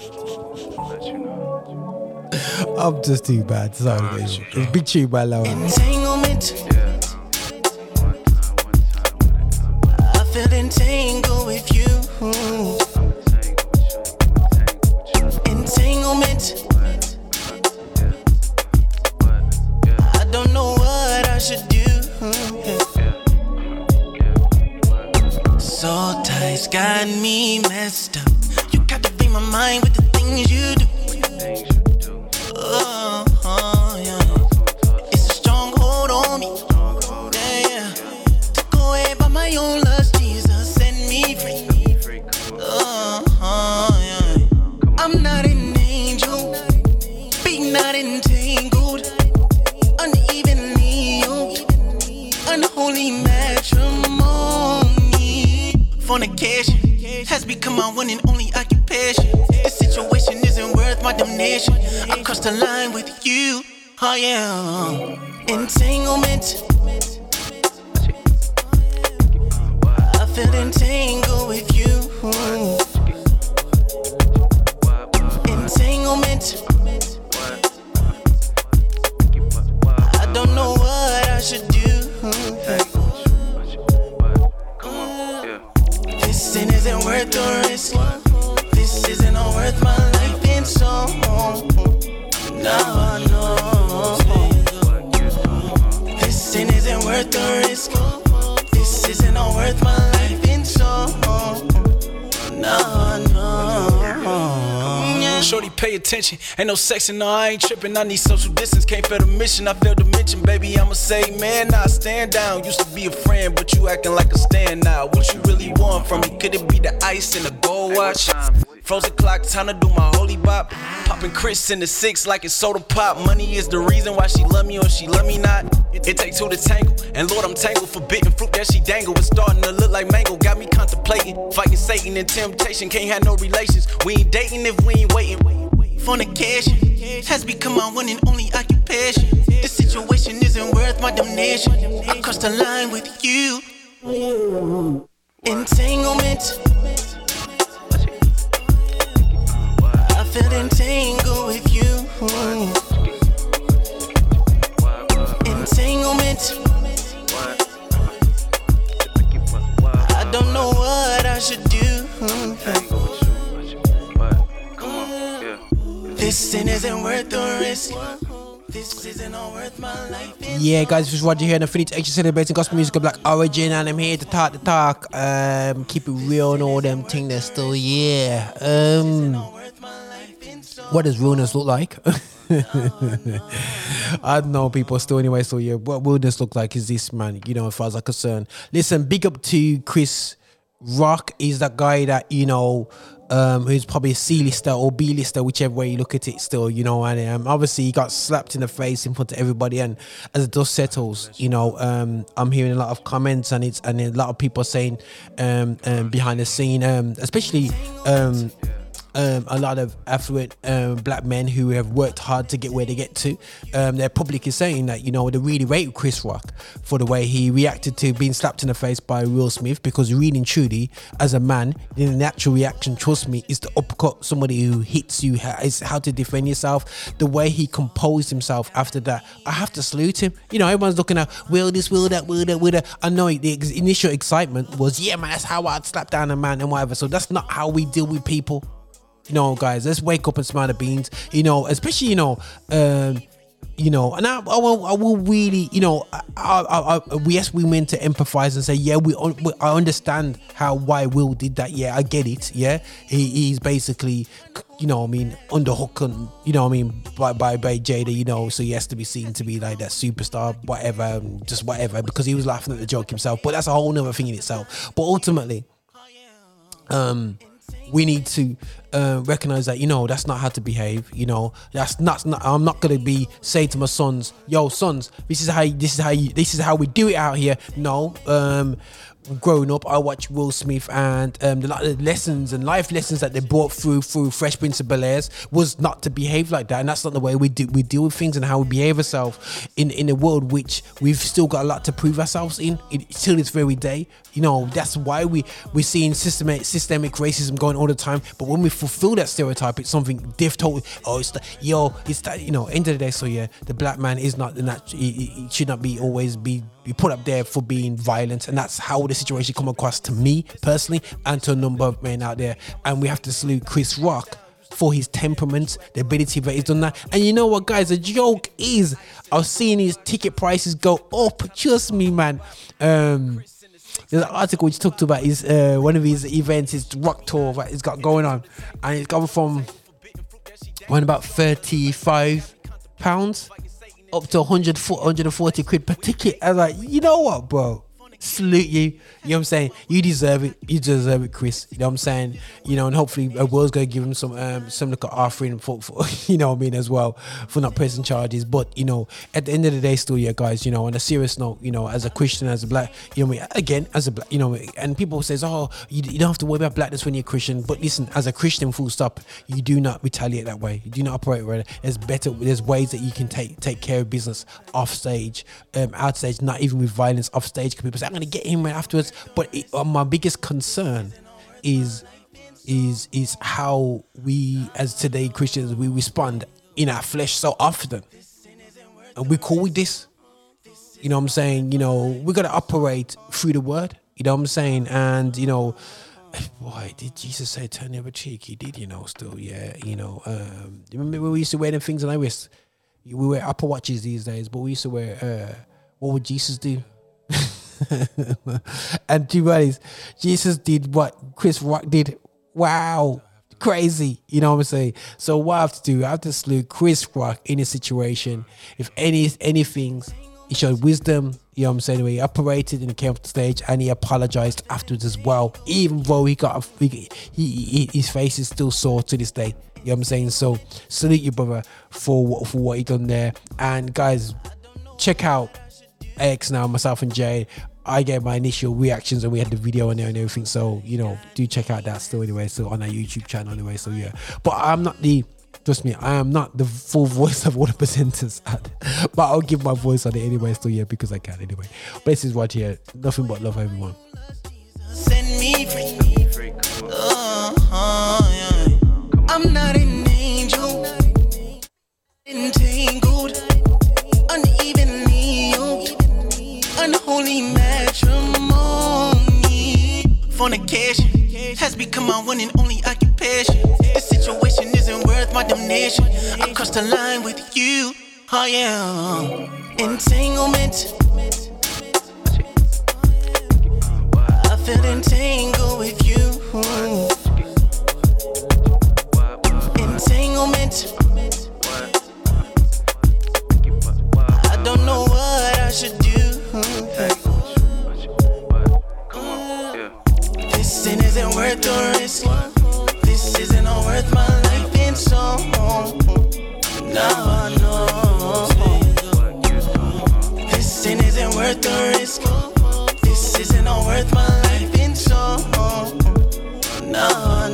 I'm just too bad. Sorry, guys. It's big tune by Lower. Entanglement. I feel entangled with you. Entanglement. I don't know what I should do. So tight's got me messed up. You captivate my mind with the things you do. Oh, oh, yeah. It's a stronghold on me. Yeah, yeah. Took away by my own lust, Fornication has become my one and only occupation. This situation isn't worth my damnation. I crossed the line with you. Oh yeah, entanglement. I feel entangled with you. Entanglement. I don't know what I should do. Worth the risk. This isn't all worth my life in so. No, no. This sin isn't worth the risk. This isn't all worth my life in so. No, no. Shorty, pay attention. Ain't no sexing, no, I ain't tripping. I need social distance. Can't fail the mission. I failed to mention, baby. I'ma say, man, nah, stand down. Used to be a friend, but you acting like a stand now. What you really want from me? Could it be the ice and the gold watch? Frozen clock, time to do my holy bop. Popping Chris in the six like it's soda pop. Money is the reason why she love me or she love me not. It take two to tangle, and Lord, I'm tangled. Forbidden fruit that she dangle. It's starting to look like mango. Got me contemplating, fighting Satan and temptation. Can't have no relations. We ain't dating if we ain't waiting. fornication has become my one and only occupation. This situation isn't worth my damnation. I crossed the line with you. Entanglement. I felt entangled with you. Entanglement. I don't know what I should do. This sin isn't worth the risk. This isn't all worth my life. Yeah, guys, this is Roger here, and I'm finished extra celebrating gospel music of Black Origin, and I'm here to talk the talk. Um, keep it real and all them things that's still yeah. Um, what does realness look like? I know people still anyway. So yeah, what wilderness look like is this man? You know, as far as I'm concerned. Listen, big up to Chris Rock. Is that guy that you know? Um, who's probably a C-lister or B-lister, whichever way you look at it. Still, you know, and um, obviously he got slapped in the face in front of everybody. And as the dust settles, you know, um, I'm hearing a lot of comments and it's and a lot of people saying um, um behind the scene, um, especially um, a lot of affluent um, black men who have worked hard to get where they get to. Um, their public is saying that you know they really rate Chris Rock for the way he reacted to being slapped in the face by Will Smith because really and truly, as a man, the natural reaction, trust me, is to uppercut somebody who hits you. Is how to defend yourself. The way he composed himself after that, I have to salute him. You know, everyone's looking at will this, will that, will that, will that. I know the ex- initial excitement was yeah, man, that's how I'd slap down a man and whatever. So that's not how we deal with people you know, guys, let's wake up and smell the beans. You know, especially you know, um, you know, and I, I will, I will really, you know, I, I, I, yes, we meant to empathize and say, yeah, we, we, I understand how why Will did that. Yeah, I get it. Yeah, he, he's basically, you know, I mean, under and you know, I mean, by by by Jada, you know, so he has to be seen to be like that superstar, whatever, just whatever, because he was laughing at the joke himself. But that's a whole nother thing in itself. But ultimately, um we need to uh, recognize that you know that's not how to behave you know. That's not, not i'm not gonna be saying to my sons yo sons this is how this is how you this is how we do it out here. No um growing up i watched will smith and um the, the lessons and life lessons that they brought through through fresh prince of bel-airs was not to behave like that. And that's not the way we do we deal with things and how we behave ourselves in in a world which we've still got a lot to prove ourselves in, till this very day. You know that's why we we're seeing systemic systemic racism going all the time. But when we fulfill that stereotype it's something diff total oh it's the yo it's that you know end of the day so yeah the black man is not the nat- he, he- he should not be always be be put up there for being violent and that's how the situation come across to me personally and to a number of men out there and we have to salute chris rock for his temperament, the ability that he's done that. And you know what, guys? The joke is, I was seeing his ticket prices go up. Trust me, man. Um, there's an article which talked about his uh, one of his events, his rock tour that he's got going on, and it's gone from around about 35 pounds up to 100, 140 quid per ticket. I was like, you know what, bro? Salute you. You know what I'm saying? You deserve it. You deserve it, Chris. You know what I'm saying? You know, and hopefully a world's gonna give him some um some like offering for, for you know what I mean as well for not pressing charges. But you know, at the end of the day, still, yeah, guys. You know, on a serious note, you know, as a Christian, as a black, you know, I mean? again, as a black, you know, and people says, oh, you, you don't have to worry about blackness when you're Christian. But listen, as a Christian, full stop, you do not retaliate that way. You do not operate right. There's better. There's ways that you can take take care of business off stage, um, out stage, not even with violence off stage. Because people say, I'm gonna get him right afterwards. But it, uh, my biggest concern is is is how we as today Christians we respond in our flesh so often. And we with this. You know what I'm saying? You know, we gotta operate through the word. You know what I'm saying? And you know, boy, did Jesus say turn the other cheek? He did, you know, still, yeah, you know. Um remember we used to wear them things on our wrist? We wear Apple watches these days, but we used to wear uh what would Jesus do? and two buddies, Jesus did what Chris Rock did. Wow. Crazy, you know what I'm saying? So what I have to do, I have to salute Chris Rock in this situation. If any anything, he showed wisdom, you know what I'm saying? He operated and he came up the stage and he apologized afterwards as well. Even though he got a he, he, he his face is still sore to this day. You know what I'm saying? So salute your brother, for what for what he done there. And guys, check out X now, myself and Jay. I gave my initial reactions and we had the video on there and everything. So, you know, do check out that still anyway. So on our YouTube channel anyway. So yeah. But I'm not the Trust me, I am not the full voice of all the presenters, but I'll give my voice on it anyway. Still, yeah, because I can anyway. But this is what here, nothing but love, everyone. Unholy matrimony. Fornication has become my one and only occupation. This situation isn't worth my damnation. I crossed the line with you. Oh yeah, entanglement. I feel entangled with you. Entanglement. I don't know what I should do. This sin isn't worth the risk. This isn't worth my life in song. Now I know. This sin isn't worth the risk. This isn't worth my life in song. Now.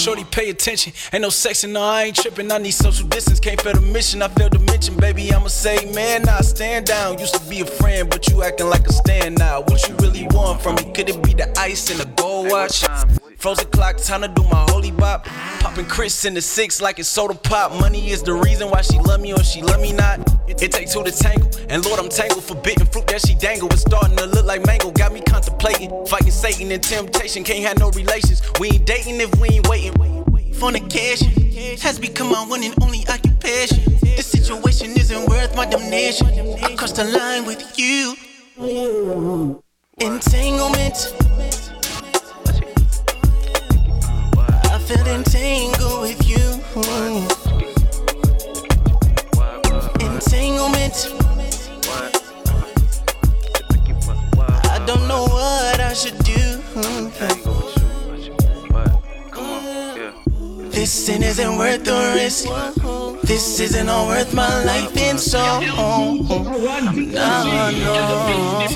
Shorty, pay attention. Ain't no sexing, no, I ain't tripping. I need social distance. Can't fail the mission. I failed to mention, baby. I'ma say, man, nah, stand down. Used to be a friend, but you acting like a stand now. What you really want from me? Could it be the ice and the gold watch? Frozen clock, time to do my holy bop. Popping Chris in the six like it's soda pop. Money is the reason why she love me or she love me not. It take two to tangle, and Lord, I'm tangled. Forbidden fruit that she dangle. It's starting to look like mango. Got me contemplating, fighting Satan and temptation. Can't have no relations. We ain't dating if we ain't waiting. Fornication has become my one and only occupation. This situation isn't worth my damnation. I crossed the line with you. Entanglement. I feel entangled with you. Entanglement. I don't know what I should do. This sin isn't worth the risk. This isn't all worth my life in song. Now I know.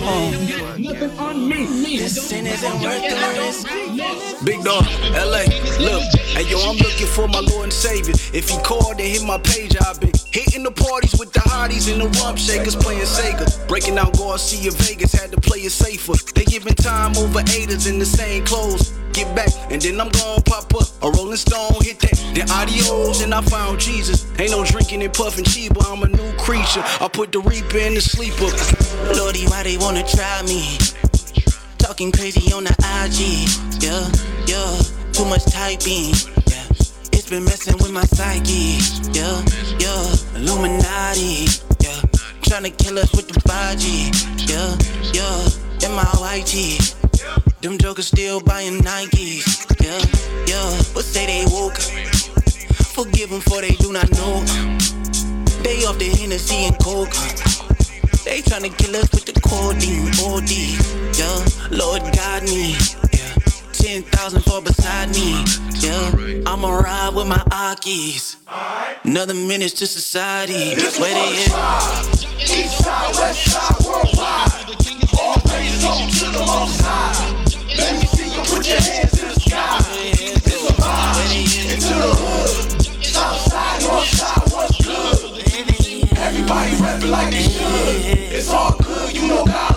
This sin isn't worth the risk. Big dog, LA, look, hey yo, I'm looking for my Lord and Savior. If he called and hit my page, I've been hitting the parties with the hotties and the rump shakers playing Sega. Breaking out Garcia Vegas, had to play it safer. They giving time over haters in the same clothes. Get back, and then I'm gon' pop up. A Rolling Stone hit that, then adios, and I found Jesus. Ain't no drinking and puffing cheaper, I'm a new creature. I put the reaper in the sleeper. Lordy, why they wanna try me? Talking crazy on the IG, yeah, yeah. Too much typing. Been messing with my psyche, yeah, yeah. Illuminati, yeah. Tryna kill us with the 5G, yeah, yeah. Tee. Them jokers still buying Nikes, yeah, yeah. But say they woke. Forgive them for they do not know. They off the Hennessy and Coke. They tryna kill us with the codeine, OD, yeah. Lord guide me. 10,000 for beside me, yeah. I'ma ride with my Akis. Another menace to society. Where they at? East side, west side, worldwide. All on to the most high. Let me see you put your hands in the sky. It's a vibe into the hood. South side, north side, what's good? Everybody rapping like they should. It's all good, you know God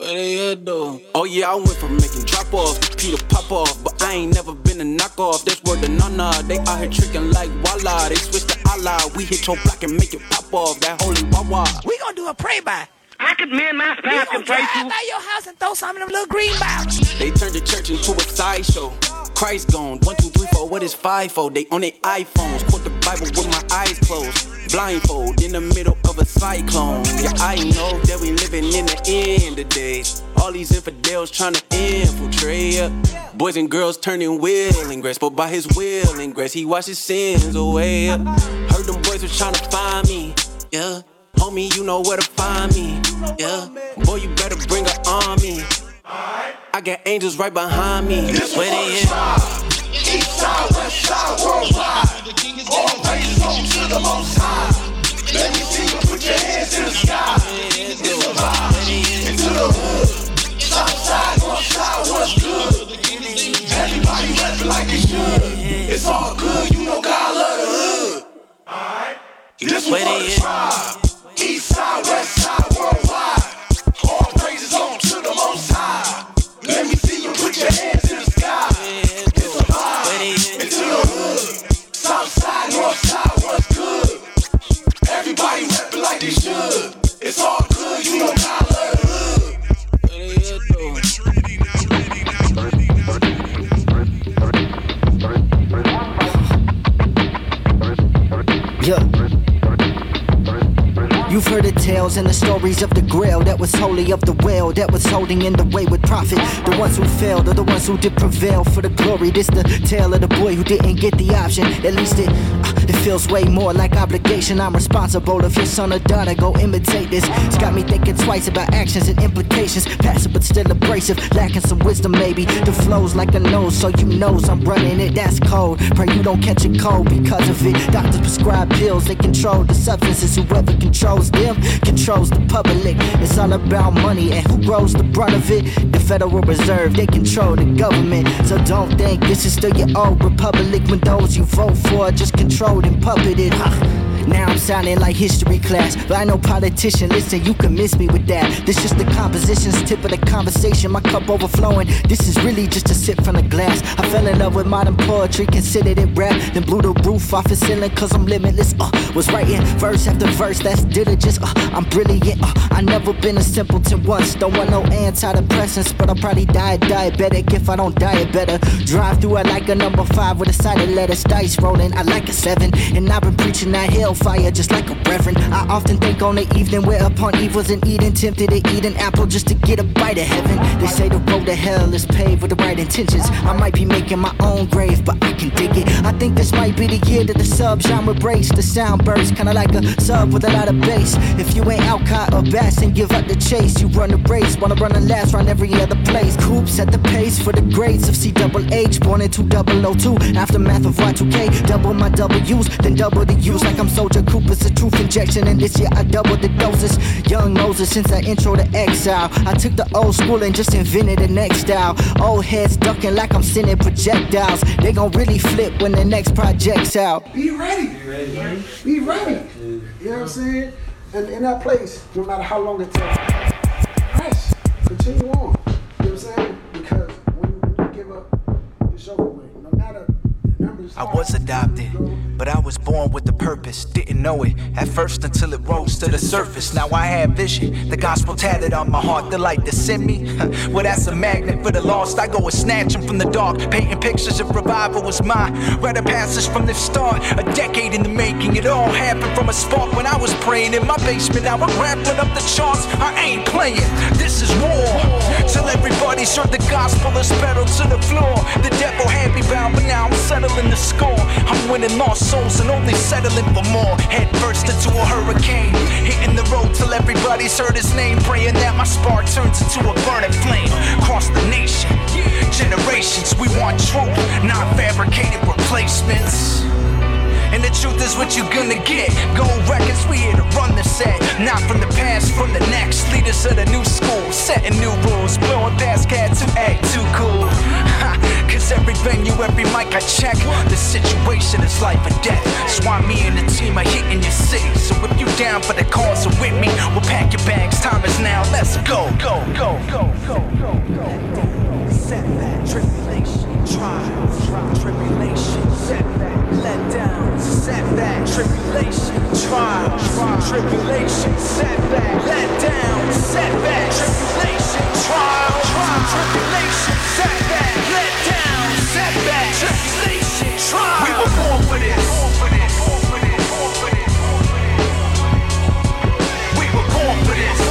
love. Where they at though? Oh yeah, I went from making drop offs to Peter pop off, but I ain't never been a knockoff. That's word to Nana. They out here tricking like Walla. They switch to Allah. We hit your block and make it pop off. That holy wawa. We gonna do a pray by. I could mend my spouse can pray to. by your house and throw some of them little green bottles. They turned the church into a sideshow. Christ gone. One, two, three, four. What is five fold? They on their iPhones. Quote the Bible with my eyes closed. Blindfold in the middle of a cyclone. Yeah, I know that we living in the end of days. All these infidels trying to infiltrate. Boys and girls turning will grace. But by his will and grace, he washes sins away. Heard them boys was trying to find me. Yeah. Homie, you know where to find me. Yeah. Boy, you better bring an army. I got angels right behind me. Where they at? Side, west side. All to the most. Let me see you put your hands in the sky. It's a vibe into the hood. Side, side, what's good? Everybody like they should. It's all good, you know God love the hood. Alright. This Where for the tribe. Holy of the whale that was holding in the way with profit. The ones who failed are the ones who did prevail for the glory. This the tale of the boy who didn't get the option. At least it, uh, it feels way more like obligation. I'm responsible if your son or daughter go imitate this. It's got me thinking twice about actions and implications. Passive but still abrasive, lacking some wisdom maybe. The flow's like a nose, so you knows I'm running it. That's cold. Pray you don't catch a cold because of it. Doctors prescribe pills, they control the substances. Whoever controls them controls the public. It's all about money and who grows the brunt of it. The Federal Reserve, they control the government. So don't think this is still your old republic when those you vote for just controlled and puppeted. Huh. Now I'm sounding like history class, but I know politician. Listen, you can miss me with that. This just the composition's tip of the conversation. My cup overflowing. This is really just a sip from the glass. I fell in love with modern poetry, considered it rap. Then blew the roof off his ceiling, cause I'm limitless. Uh, was writing verse after verse, that's diligence. Uh, I'm brilliant. Uh, I never been a simpleton once. Don't want no antidepressants, but I'll probably die diabetic if I don't diet better. Drive through it like a number five with a side of lettuce, dice rolling. I like a seven, and I've been preaching that hellfire just like a reverend. I often think on the evening where upon evils and Eden tempted to eat an apple just to get a bite of heaven. They say the road to hell is paved with the right intentions. I might be making my own grave, but I can dig it. I think this might be the year that the sub genre breaks. The sound bursts, kinda like a sub with a lot of bass. If you ain't Alcott or Bass and give up the chase, you run the race. Wanna run the last, run every other place. Coops at the pace for the grades of C double H, born in 2002. Aftermath of Y2K, double my W's, then double the U's like I'm Soldier Cooper's a truth injection. And this year I doubled the doses. Young Moses since I intro to exile. I took the old school and just invented the next style. Old heads ducking like I'm sending projectiles. They gon' really flip when the next project's out. Be ready. Be ready. Be ready. You know what I'm saying? And in that place, no matter how long it takes, press, continue on. You know what I'm saying? Because when you, when you give up, it's over with. No matter the numbers. I was adopted, but I was born with a purpose. Didn't know it at first until it rose to the surface. Now I have vision, the gospel tatted on my heart. The light to send me, well, that's a magnet for the lost. I go and snatch 'em from the dark, painting pictures of revival was mine. Read a passage from the start, a decade in the making. It all happened from a spark when I was praying in my basement. Now I'm wrapping up the charts. I ain't playing, this is war. Till everybody's heard the gospel is pedal to the floor. The devil had me bound, but now I'm settling the score. I'm winning lost souls and only settling for more. Head first into a hurricane, hitting the road till everybody's heard his name. Praying that my spark turns into a burning flame. Across the nation, generations, we want truth, not fabricated replacements. And the truth is what you're gonna get. Gold records, we here to run the set. Not from the past, from the next. Leaders of the new school, setting new rules. Blowing past cats who act too cool. Cause every venue, every mic I check, the situation is life or death. That's why me and the team are hitting your city. So if you down for the cause or with me, we'll pack your bags. Time is now, let's go, go, go, go, go, go, go. Setback, tribulation, trials, tribulation, setback, let down, setback, tribulation, trials, tribulation, setback, let down, setback, tribulation, trials, tribulation, setback, let down, setback, tribulation, trials. We were born for this. We were born for this.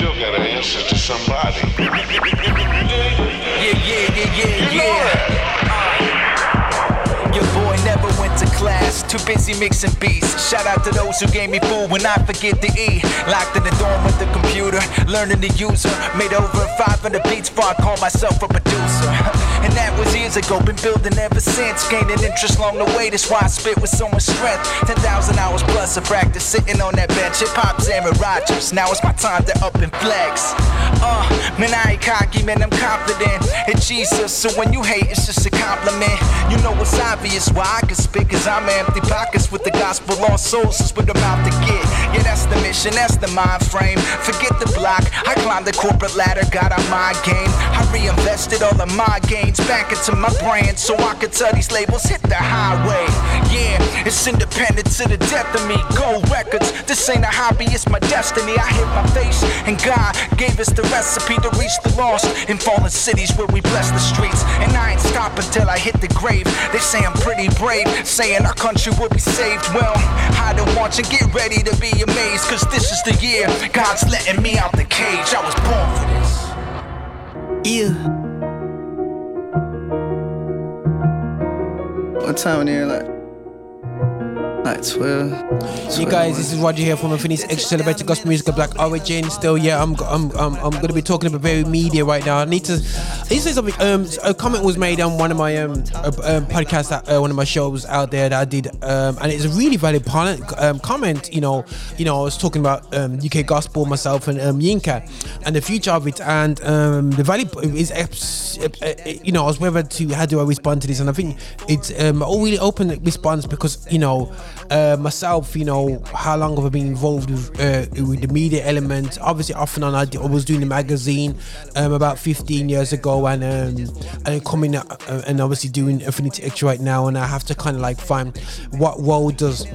still got to answer to somebody. Yeah, yeah, yeah, yeah, yeah. Know. Uh, your boy never went to class, too busy mixing beats. Shout out to those who gave me food when I forget to eat. Locked in the dorm with the computer, learning to use her. Made over 500 beats before I call myself a producer. That was years ago, been building ever since. Gaining interest along the way, that's why I spit with so much strength. 10,000 hours plus of practice sitting on that bench. Hip hop's Aaron Rodgers, now it's my time to up and flex. Uh, man, I ain't cocky, man, I'm confident in Jesus. So when you hate, it's just a compliment. You know it's obvious why I can spit, cause I'm empty pockets with the gospel lost souls, is what I'm out to get. Yeah, that's the mission, that's the mind frame. Forget the block, I climbed the corporate ladder, got on my game. I reinvested all of my gains back into my brand so I could tell these labels hit the highway. Yeah, it's independent to the death of me. Gold records, this ain't a hobby, it's my destiny. I hit my face, and God gave us the recipe to reach the lost in fallen cities where we bless the streets. And I ain't stopping till I hit the grave. They say I'm pretty brave, saying our country will be saved. Well, hide and watch and get ready to be amazed, cause this is the year God's letting me out the cage. I was born for this. Yeah. What time in here? Like, like 12. You guys, this is Roger here from Affinity Extra Celebrated Gospel Music of Black Origin. Still, yeah, I'm I'm I'm, I'm going to be talking about very media right now. I need to, I need to say something. Um, a comment was made on one of my um, uh, um podcasts, that, uh, one of my shows out there that I did, um, and it's a really valid um, comment. You know, you know, I was talking about um, UK gospel myself and um, Yinka, and the future of it, and um, the valid is, uh, uh, you know, I was whether to how do I respond to this, and I think it's um, a really open response because you know uh, myself, you know, how long have I been involved with, uh, with the media element? Obviously, off and on, I, was doing the magazine um, about 15 years ago, and um, and coming uh, and obviously doing Affinity X right now, and I have to kind of like find what role does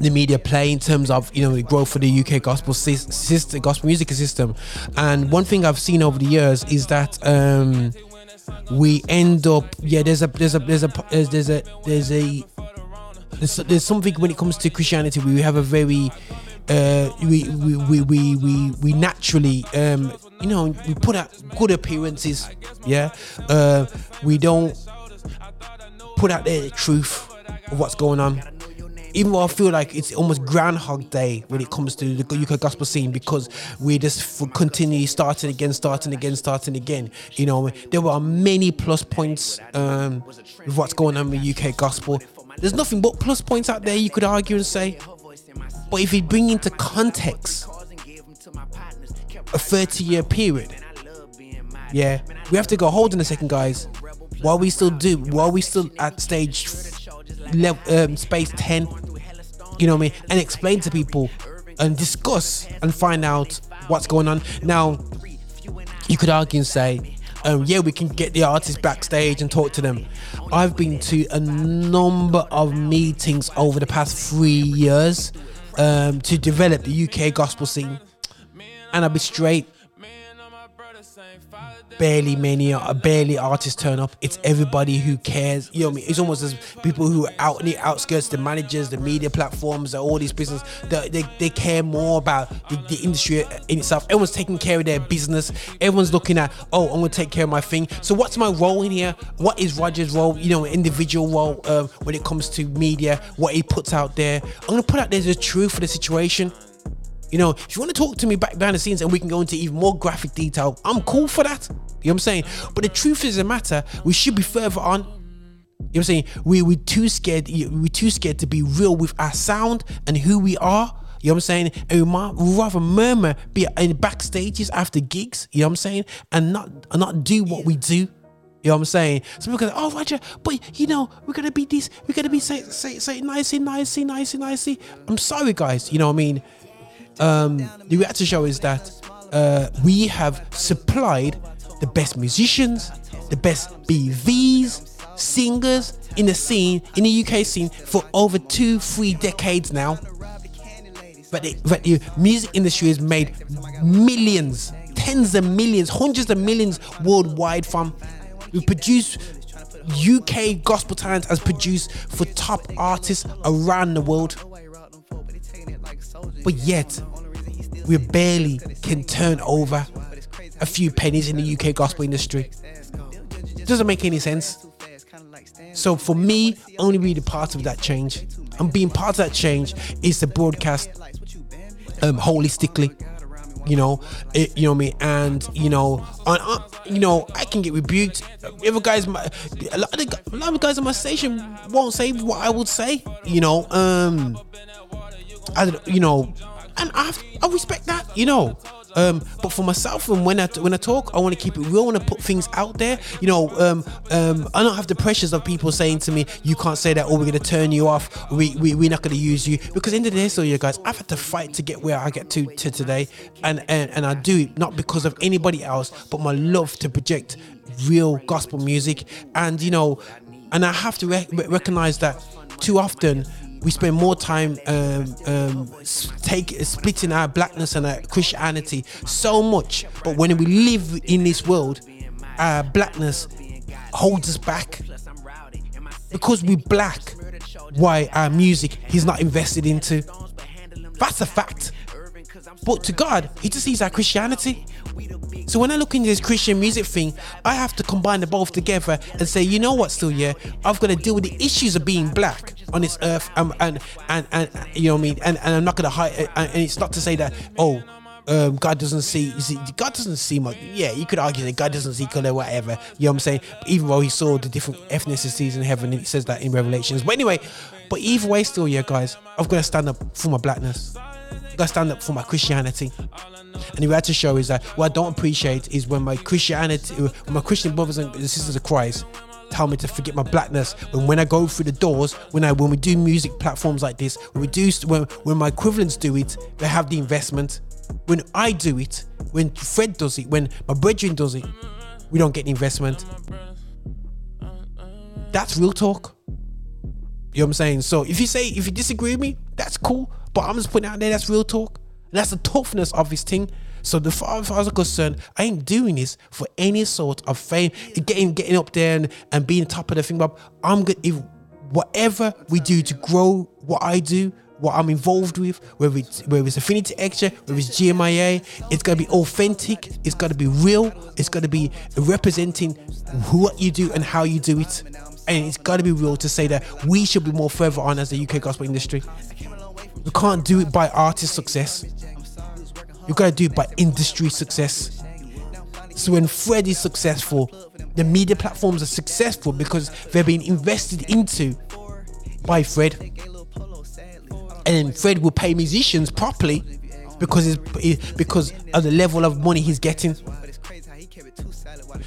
the media play in terms of you know the growth of the UK gospel system, gospel music system. And one thing I've seen over the years is that um, we end up yeah there's a there's a there's a there's a there's a there's, there's something when it comes to Christianity we have a very uh, we, we, we, we, we, naturally um, you know we put out good appearances yeah uh, we don't put out there the truth of what's going on even though I feel like it's almost Groundhog Day when it comes to the UK gospel scene because we just continue starting again, starting again, starting again. You know, there are many plus points um, with what's going on with UK gospel. There's nothing but plus points out there you could argue and say. But if you bring into context a 30 year period, yeah, we have to go. Hold on a second, guys. While we still do, while we still at stage level, um, space 10, you know what I mean, and explain to people and discuss and find out what's going on. Now, you could argue and say, um, yeah, we can get the artists backstage and talk to them. I've been to a number of meetings over the past three years um, to develop the UK gospel scene, and I'll be straight. Barely many, barely artists turn up. It's everybody who cares. You know what I mean? It's almost as people who are out in the outskirts, the managers, the media platforms, all these business. They, they, they care more about the, the industry in itself. Everyone's taking care of their business. Everyone's looking at, oh, I'm gonna take care of my thing. So what's my role in here? What is Roger's role? You know, individual role um, when it comes to media, what he puts out there. I'm gonna put out there the truth for the situation. You know, if you want to talk to me back behind the scenes and we can go into even more graphic detail, I'm cool for that. You know what I'm saying? But the truth is the matter, we should be further on. You know what I'm saying? We we too scared we too scared to be real with our sound and who we are. You know what I'm saying? And we might rather murmur, be in backstages after gigs, you know what I'm saying? And not and not do what we do. You know what I'm saying? So people go, oh Roger, but you know, we're gonna be this, we're gonna be say say say nicey, nicey, nicey, nicey. I'm sorry guys, you know what I mean? Um, the reality show is that uh, we have supplied the best musicians, the best BVs, singers in the scene, in the UK scene for over two, three decades now. But the, but the music industry has made millions, tens of millions, hundreds of millions worldwide from. We produce UK gospel talent as produced for top artists around the world. But yet, we barely can turn over a few pennies in the UK gospel industry. Doesn't make any sense. So for me, only be the part of that change. and being part of that change is to broadcast um, holistically. You know, it, you know me, and you know, on, on, you know, I can get rebuked. Other guys, my, a lot of the, a lot of guys on my station won't say what I would say. You know, um, I don't, you know, and I, I respect that. You know, um, but for myself, and when I when I talk, I want to keep it real. I want to put things out there. You know, um, um, I don't have the pressures of people saying to me, "You can't say that," or "We're going to turn you off." We, we we're not going to use you because in the day, so you guys, I've had to fight to get where I get to to today, and and and I do it not because of anybody else, but my love to project real gospel music, and you know, and I have to rec- recognize that too often we spend more time um, um, take splitting our blackness and our Christianity so much, but when we live in this world, our blackness holds us back because we black. Why our music he's not invested into? That's a fact. But to God, He just sees our Christianity. So when I look into this Christian music thing, I have to combine the both together and say, you know what, still, yeah, I've got to deal with the issues of being black on this earth, um, and and and you know what I mean, and, and I'm not gonna hide, and and it's not to say that, oh. Um, God doesn't see, see, God doesn't see much. Yeah, you could argue that God doesn't see color, whatever. You know what I'm saying? Even though He saw the different ethnicities in heaven, and He says that in Revelations. But anyway, but either way, still, yeah, guys, I've got to stand up for my blackness. I've got to stand up for my Christianity. And the reality show is that what I don't appreciate is when my Christianity, when my Christian brothers and sisters of Christ tell me to forget my blackness. When when I go through the doors, when I when we do music platforms like this, when we do when when my equivalents do it, they have the investment. When I do it, when Fred does it, when my brethren does it, we don't get the investment. That's real talk. You know what I'm saying? So if you say if you disagree with me, that's cool. But I'm just putting out there that's real talk. That's the toughness of this thing. So the far as far as I'm concerned, I ain't doing this for any sort of fame, getting getting up there and, and being top of the thing. But I'm good if whatever we do to grow what I do, what I'm involved with, whether it's whether it's Affinity Extra, whether it's GMIA, it's gotta be authentic, it's gotta be real, it's gotta be representing what you do and how you do it. And it's gotta be real to say that we should be more further on as the UK gospel industry. We can't do it by artist success. You gotta do it by industry success. So when Fred is successful, the media platforms are successful because they're being invested into by Fred. And Fred will pay musicians properly because because of the level of money he's getting.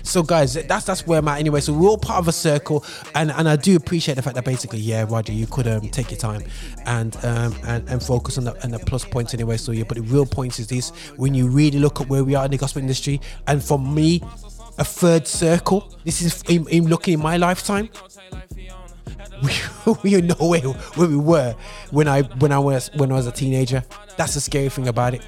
So guys, that's that's where I'm at anyway. So we're all part of a circle, and and I do appreciate the fact that basically, yeah, Roger, you could um, take your time and um and, and focus on the and the plus points anyway. So yeah, but the real points is this: when you really look at where we are in the gospel industry, and for me, a third circle. This is in, in looking in my lifetime. We, we are nowhere where we were when I when I was when I was a teenager. That's the scary thing about it.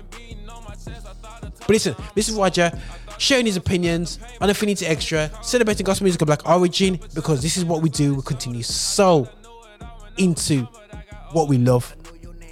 But listen, this is Roger sharing his opinions on Affinity Extra, celebrating gospel music of black origin because this is what we do. We continue so into what we love.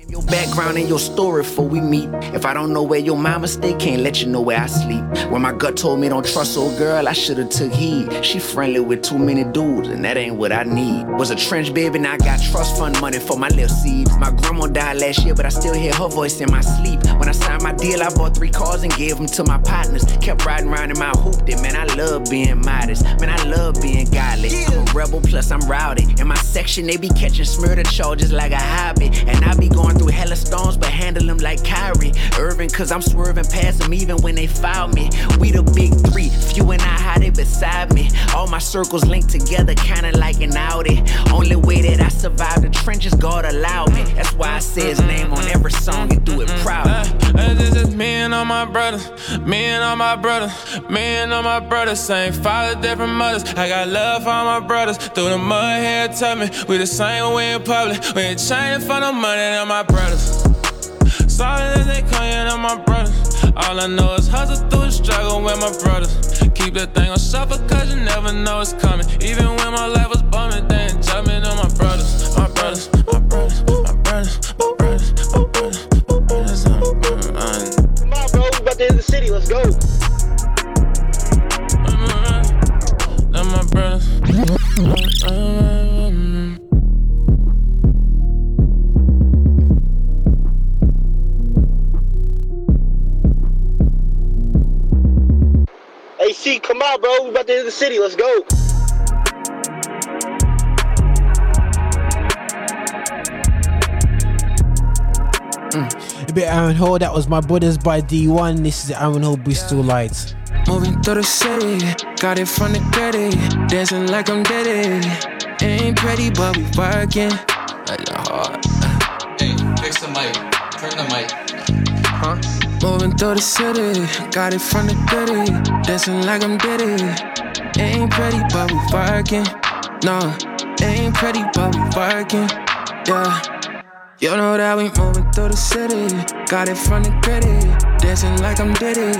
Your background and your story before we meet. If I don't know where your mama stay, can't let you know where I sleep. When my gut told me don't trust old girl, I should've took heed. She friendly with too many dudes, and that ain't what I need. Was a trench baby, now I got trust fund money for my little seed. My grandma died last year, but I still hear her voice in my sleep. When I signed my deal, I bought three cars and gave them to my partners. Kept riding around in my hoop, then man, I love being modest. Man, I love being godly. I'm a rebel, plus I'm rowdy. In my section, they be catching murder charges like a hobby. And I be going through hella storms, but handle them like Kyrie. Irving, cause I'm swerving past them even when they foul me. We the big three, few and I how they beside me. All my circles linked together, kinda like an Audi. Only way that I survived the trenches, God allowed me. That's why I say his name on every song and do it proud. Uh, this is me and all my brothers, me and all my brothers, me and all my brothers, same father, different mothers. I got love for all my brothers. Through the mud here, tell me we the same way in public. We ain't chaining for no money, than my brothers. Solid as they come, yeah, they're my brothers. All I know is hustle through the struggle with my brothers. Keep that thing on shuffle, cause you never know it's coming. Even when my life was bumming, they ain't jumping on my brothers, my brothers, my brothers, my brothers, my brothers, my brothers, my brothers, my brothers. Come on, bro. We about to hit the city. Let's go. Them my brothers. City. Come on, bro. We bout to hit the city. Let's go. Mm. A bit Aaron Hall. That was my brothers by D1. This is the Aaron Hall Bristol Lights. Moving through the city, got it from the gritty, dancing like I'm Diddy. Ain't pretty, but we working like the heart. Hey, fix the mic. Turn the mic. Huh? Moving through the city, got it from the gritty, dancing like I'm Diddy. Ain't pretty, but we working. No, ain't pretty, but we working. Yeah. You know that we moving through the city, got it from the gritty, dancing like I'm Diddy.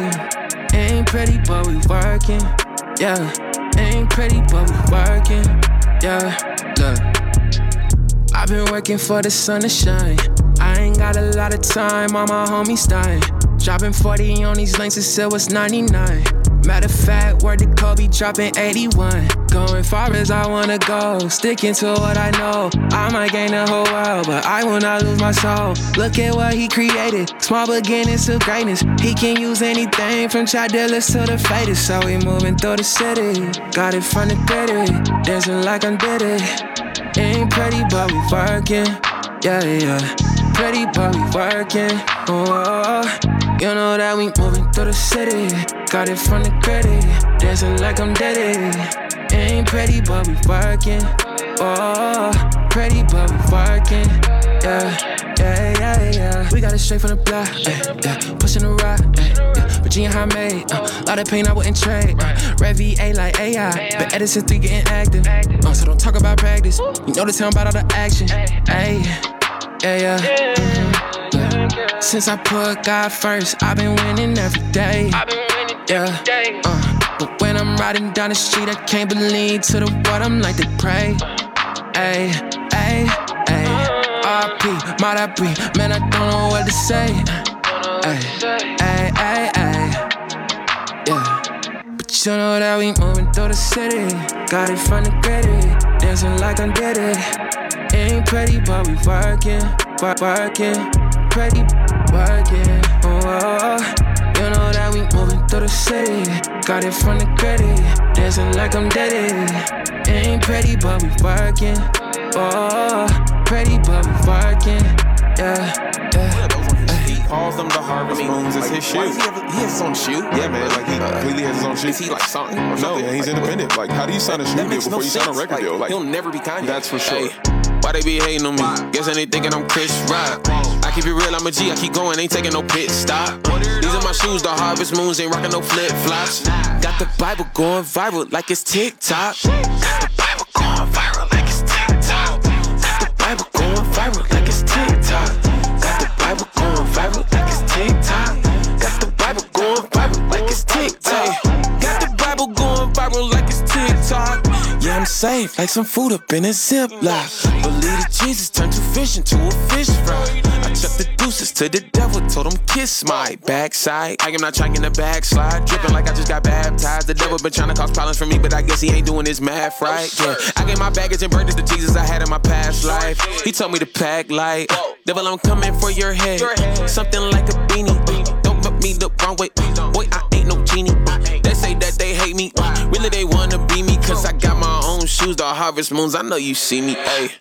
Ain't pretty, but we working. Yeah, ain't pretty, but we working. Yeah, look. I've been working for the sun to shine. I ain't got a lot of time on my homies dying. Dropping 40 on these links, it still was 99. Matter of fact, word to Kobe, dropping 81. Going far as I wanna go, sticking to what I know. I might gain the whole world, but I will not lose my soul. Look at what he created, small beginnings to greatness. He can use anything from child dealers to the faded. So we moving through the city, got it from the gritty, dancing like I'm Diddy. Ain't pretty, but we working. Yeah, yeah. Pretty, but we working. Oh, oh, oh. You know that we moving through the city. Got it from the gritty. Dancing like I'm Diddy. Ain't pretty, but we working. Oh, pretty, but we working. Yeah, yeah, yeah, yeah. We got it straight from the block. eh, yeah. Pushing the rock. yeah. Virginia high made. Uh, lot of pain I wouldn't trade. Uh, Red VA like AI. But Edison 3 getting active. Uh, so don't talk about practice. You know the town about all the action. Ayy. Yeah, yeah. mhm, yeah. Since I put God first, I've been winning every day. i been winnin' Yeah. Uh, but when I'm riding down the street, I can't believe to the world I'm like to pray. Ay, ay, ay. RP, might I be? Man, I don't know what to say. Ay, ay, ay, ay. Yeah. But you know that we moving through the city. Got it from the gritty. Dancing like I'm Diddy. Ain't pretty, but we working, work, working, pretty, working. Oh, oh, oh, you know that we moving through the city. Got it from the gritty, dancing like I'm Diddy. Ain't pretty, but we working. Oh, oh, oh, pretty, but we working. Yeah, yeah. Calls them the harvest moons. It's his shoe. He, have, he has his own shoe. Yeah, man. Like he completely has his own shoe. Is he like signed? Or No, something? man, he's Like, independent. Like, how do you sign a shoe That deal makes before no you sign a record Like, deal? Like, he'll never be Kanye. That's for sure. Why they be hating on me? Guess they thinking I'm Chris Rock. I keep it real, I'm a G. I keep going, ain't taking no pit stop. These are my shoes, the harvest moons, ain't rocking no flip flops. Got the Bible going viral like it's TikTok. Got the Bible going viral like it's TikTok. Got the Bible going viral like it's TikTok. Got the Bible going viral like it's TikTok. Got the Bible going viral like it's TikTok. I'm safe, like some food up in a Ziploc. Believe that Jesus turned two fish into a fish fry. I chucked the deuces to the devil, told him kiss my backside. I am not trying to backslide, dripping like I just got baptized. The devil been trying to cause problems for me, but I guess he ain't doing his math right. Yeah, I gave my baggage and burdens to Jesus I had in my past life. He told me to pack light. Devil, I'm coming for your head. Something like a beanie. Don't rub me the wrong way. Boy, I ain't no genie. They say that they hate me. Really, they wanna shoes, the harvest moons. I know you see me. Ayy.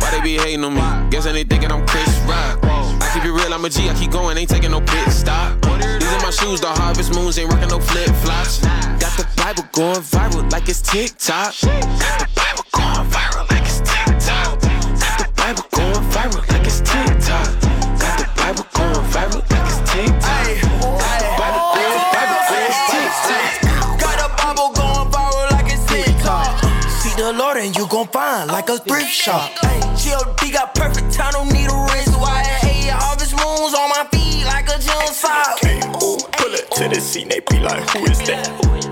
Why they be hating on me? Guessing they thinking I'm Chris Rock. I keep it real, I'm a G. I keep going, ain't taking no pit stop. These are my shoes, the harvest moons. Ain't rocking no flip flops. Got the Bible going viral like it's TikTok. Got the Bible going viral like it's TikTok. Got the Bible going viral like it's TikTok. Got the Bible going viral like it's TikTok. Like a thrift shop. Ay, GOD got perfect time, don't need a wrist. Why hey, all harvest moons on my feet like a June sock. Pull it to the scene, they be like, who is that?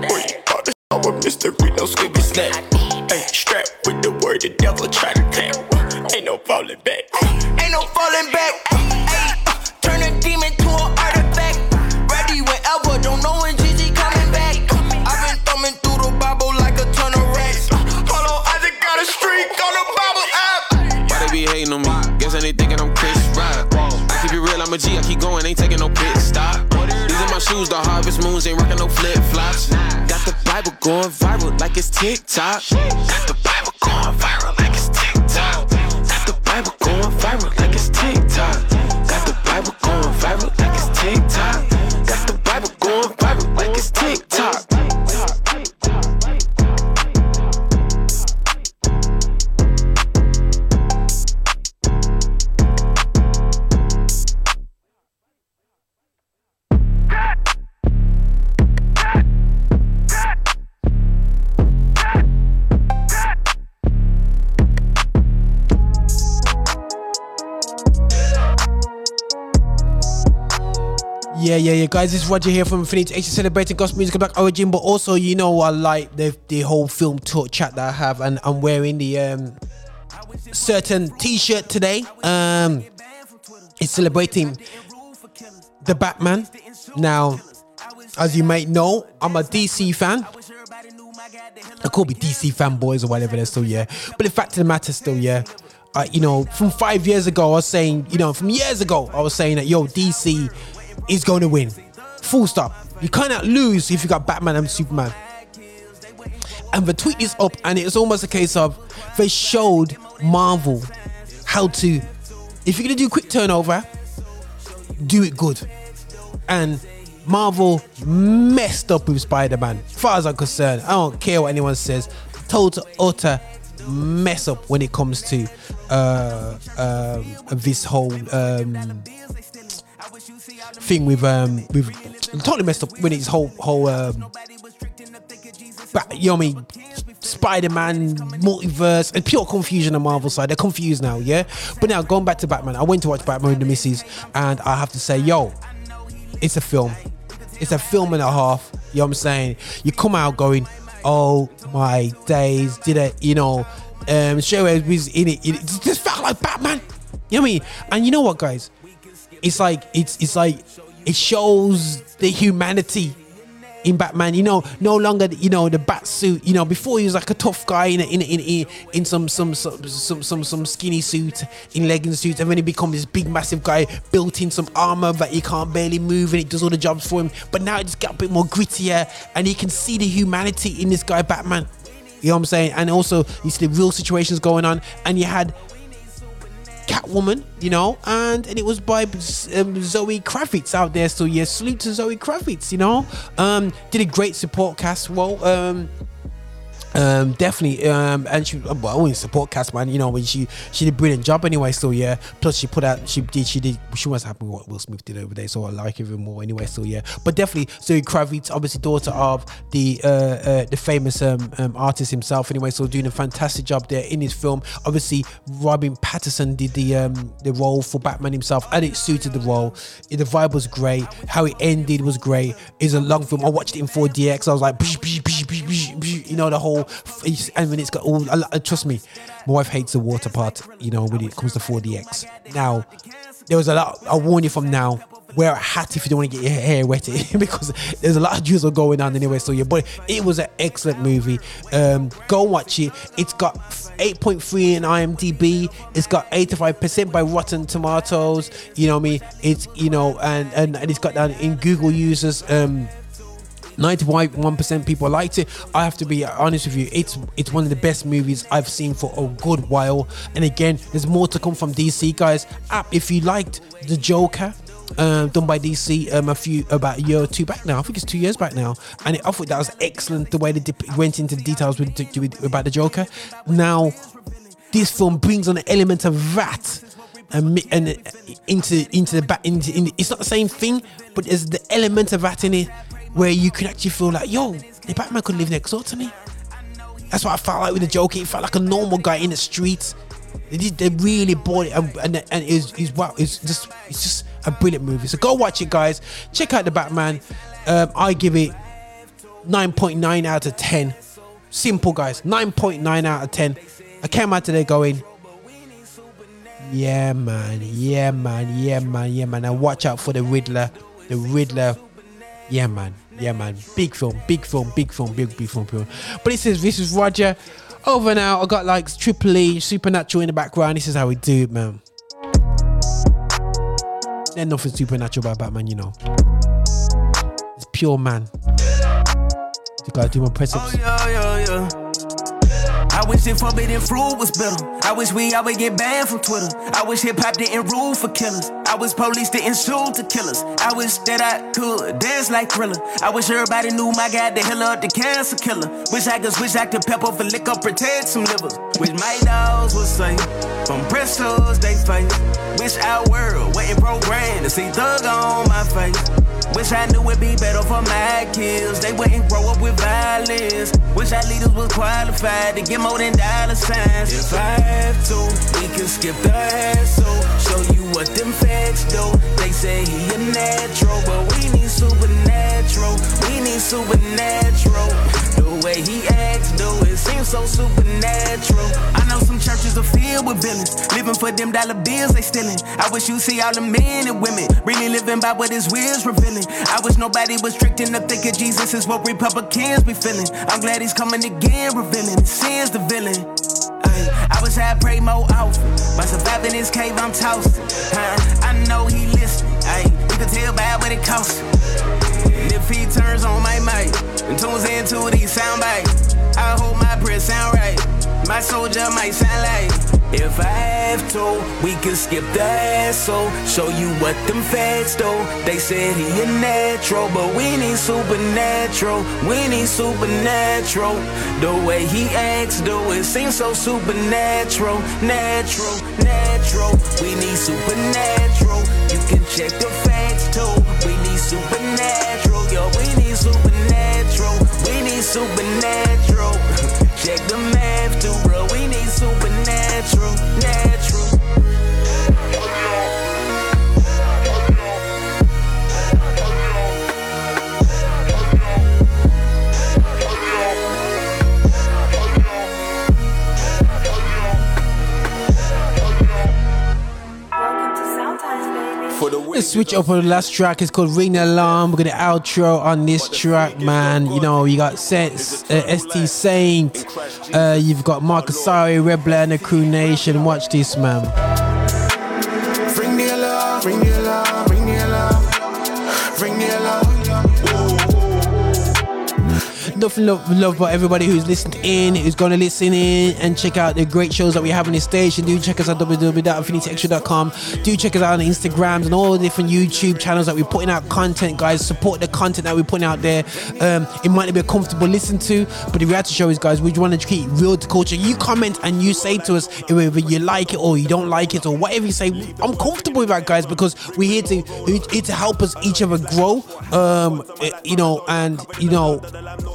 Boy, all the shit with mystery, no skippy snack. Going viral like it's TikTok. Got the guys. This is Roger here from Infinity H celebrating gospel music black origin, but also you know I like the the whole film talk chat that I have, and I'm wearing the um certain T-shirt today. Um, it's celebrating the Batman. Now, as you might know, I'm a DC fan. I could be DC fanboys or whatever they're still, yeah. But the fact of the matter, still, yeah. Uh, you know, from five years ago, I was saying, you know, from years ago, I was saying that yo, DC is going to win. Full stop. You cannot lose if you got Batman and Superman. And the tweet is up, and it's almost a case of they showed Marvel how to, if you're gonna do quick turnover, do it good. And Marvel messed up with Spider-Man. As far as I'm concerned, I don't care what anyone says. Total utter mess up when it comes to uh, um, this whole um, thing with um with totally messed up when it's whole whole um but you know what I mean? Spider-Man multiverse and pure confusion on Marvel side. They're confused now yeah? But now going back to Batman I went to watch Batman with the missus and I have to say yo it's a film. It's a film and a half you know what I'm saying? You come out going oh my days did it you know um straight was in it. It just felt like Batman you know what I mean? And you know what guys it's like it's it's like it shows the humanity in Batman. You know, no longer you know the bat suit. You know, before he was like a tough guy in in in a, in some some some some some some skinny suit in legging suits, and then he becomes this big massive guy built in some armor that he can't barely move, and it does all the jobs for him. But now it's got a bit more grittier, and you can see the humanity in this guy Batman. You know what I'm saying? And also you see the real situations going on, and you had Catwoman, you know, and and it was by um, Zoe Kravitz out there. So yeah, salute to Zoe Kravitz, you know. Um, did a great support cast. Well, um, um, definitely. Um, and she, well, only support cast, man. You know, when she she did a brilliant job anyway. So yeah. Plus she put out, she did, she did, she was happy with what Will Smith did over there. So I like even more anyway. So yeah. But definitely Zoe Kravitz, obviously daughter of the uh, uh the famous um, um artist himself. Anyway, so doing a fantastic job there in his film. Obviously Robert Pattinson did the um the role for Batman himself, and it suited the role. The vibe was great. How it ended was great. It's a long film. I watched it in 4DX. I was like, "Psh, psh, psh, psh, psh, psh," you know, the whole. And when it's got all, trust me, my wife hates the water part. You know, when it comes to 4DX. Now, there was a lot. I warn you from now. Wear a hat if you don't want to get your hair wet because there's a lot of drizzle going on anyway. So yeah, but it was an excellent movie. Um, go watch it. It's got 8.3 in IMDb. It's got 85% by Rotten Tomatoes. You know what I mean? It's you know, and and, and it's got down in Google users. Um, 91% people liked it. I have to be honest with you, it's it's one of the best movies I've seen for a good while. And again, there's more to come from DC guys. App if you liked the Joker. Um, done by DC um, a few about a year or two back now. I think it's two years back now, and it, I thought that was excellent the way they dip, went into the details with, with, about the Joker. Now, this film brings on an element of that and, and uh, into into the back into in, it's not the same thing, but there's the element of that in it where you can actually feel like, yo, the Batman could live next door to me. That's what I felt like with the Joker. It felt like a normal guy in the streets. They did, they really bought it, and and, and it's, it's wow, it's just it's just a brilliant movie. So go watch it, guys. Check out the Batman. Um, I give it 9.9 out of 10. Simple, guys. 9.9 out of 10. I came out today going, yeah, man, yeah, man, yeah, man, yeah, man. And watch out for the Riddler. The Riddler, yeah, man, yeah, man. Big film, big film, big film, big, big film, film. But this is this is Roger. Over now, I got like Triple E, Supernatural in the background. This is how we do it, man. There's nothing supernatural about Batman, you know. It's pure man. You gotta do my oh, press ups. Yeah, yeah, yeah. I wish that forbidden fruit was better. I wish we would get banned from Twitter. I wish hip hop didn't rule for killers. I wish police didn't shoot the killers. I wish that I could dance like Thriller. I wish everybody knew my guy, the healer, the cancer killer. Wish I could wish switch active pepper for liquor, protect some livers. Wish my dogs was safe from bristles they face. Wish our world wasn't programmed to see thug on my face. Wish I knew it'd be better for my kids. They wouldn't grow up with violence. Wish our leaders was qualified to get more than dollar signs. If I have to, we can skip the hassle. Show you what them facts do. They say he a natural, but we need supernatural. We need supernatural. The way he acts, do it seems so supernatural. I know some churches are filled with villains, living for them dollar bills they stealing. I wish you see all the men and women really living by what his will's revealing. I wish nobody was tricked into thinking Jesus is what Republicans be feeling. I'm glad he's coming again, revealing sins the villain. I wish I'd pray more often. By surviving this cave, I'm tossed. Huh? I know he listening. Ay, you can tell by what it costs. And if he turns on my mic and tunes into these sound bites, I hope my prayer sound right. My soldier might sound like. If I have to, we can skip the hassle. Show you what them facts do. They said he a natural, but we need supernatural. We need supernatural. The way he acts, do it seems so supernatural. Natural, natural. We need supernatural. You can check the facts supernatural. Check the math too, bro. We need supernatural, natural. Let's switch up on the last track. It's called Ring the Alarm. We're gonna outro on this track, man. You know, you got uh, ST Saint, uh, you've got Marcus Sari, Red Blair, and the Crew Nation. Watch this, man. Nothing love, love but everybody who's listened in, who's gonna listen in and check out the great shows that we have on this station. Do check us out www.affinityextra.com. Do check us out on Instagrams and all the different YouTube channels that we're putting out content, guys. Support the content that we're putting out there. Um, it might not be a comfortable listen to, but the reality show is, guys, we want to keep real to culture. You comment and you say to us whether you like it or you don't like it or whatever you say. I'm comfortable with that, guys, because we're here to here to help us each other grow. Um, eh, you know, and you know,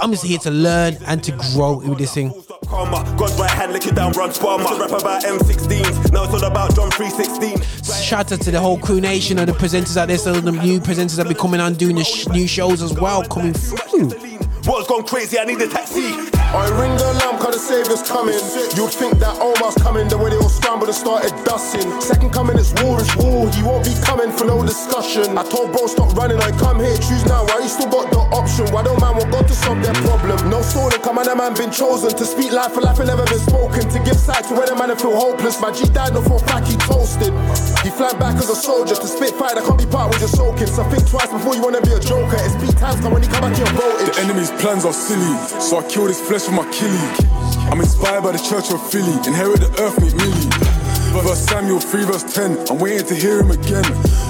I'm here to learn and to grow with this thing. God's right hand, lick it down, run sparma. To rap about M16s, now it's all about John 316. Shout out to the whole crew nation and the presenters out there, so the new presenters that be coming on doing the sh- new shows as well, coming through. World's gone crazy, I need a taxi. I ring the alarm cause the savior's coming. You'd think that Omar's coming, the way they all scrambled and started dusting. Second coming is war is war, he won't be coming for no discussion. I told bro stop running, I come here, choose now. Why you still got the option? Why don't man want God to solve their problem? No soul come on, that man been chosen to speak life for life, ain't never been spoken. To give sight to where the man feel hopeless. My G died before fact he toasted. He flying back as a soldier to spit fire that can't be part with your soaking. So think twice before you wanna be a joker. It's peak times come when you come back you're voted. The enemy's plans are silly, so I kill this flesh with my killie. I'm inspired by the church of Philly, inherit the earth, make millie. First Samuel 3 verse 10, I'm waiting to hear him again.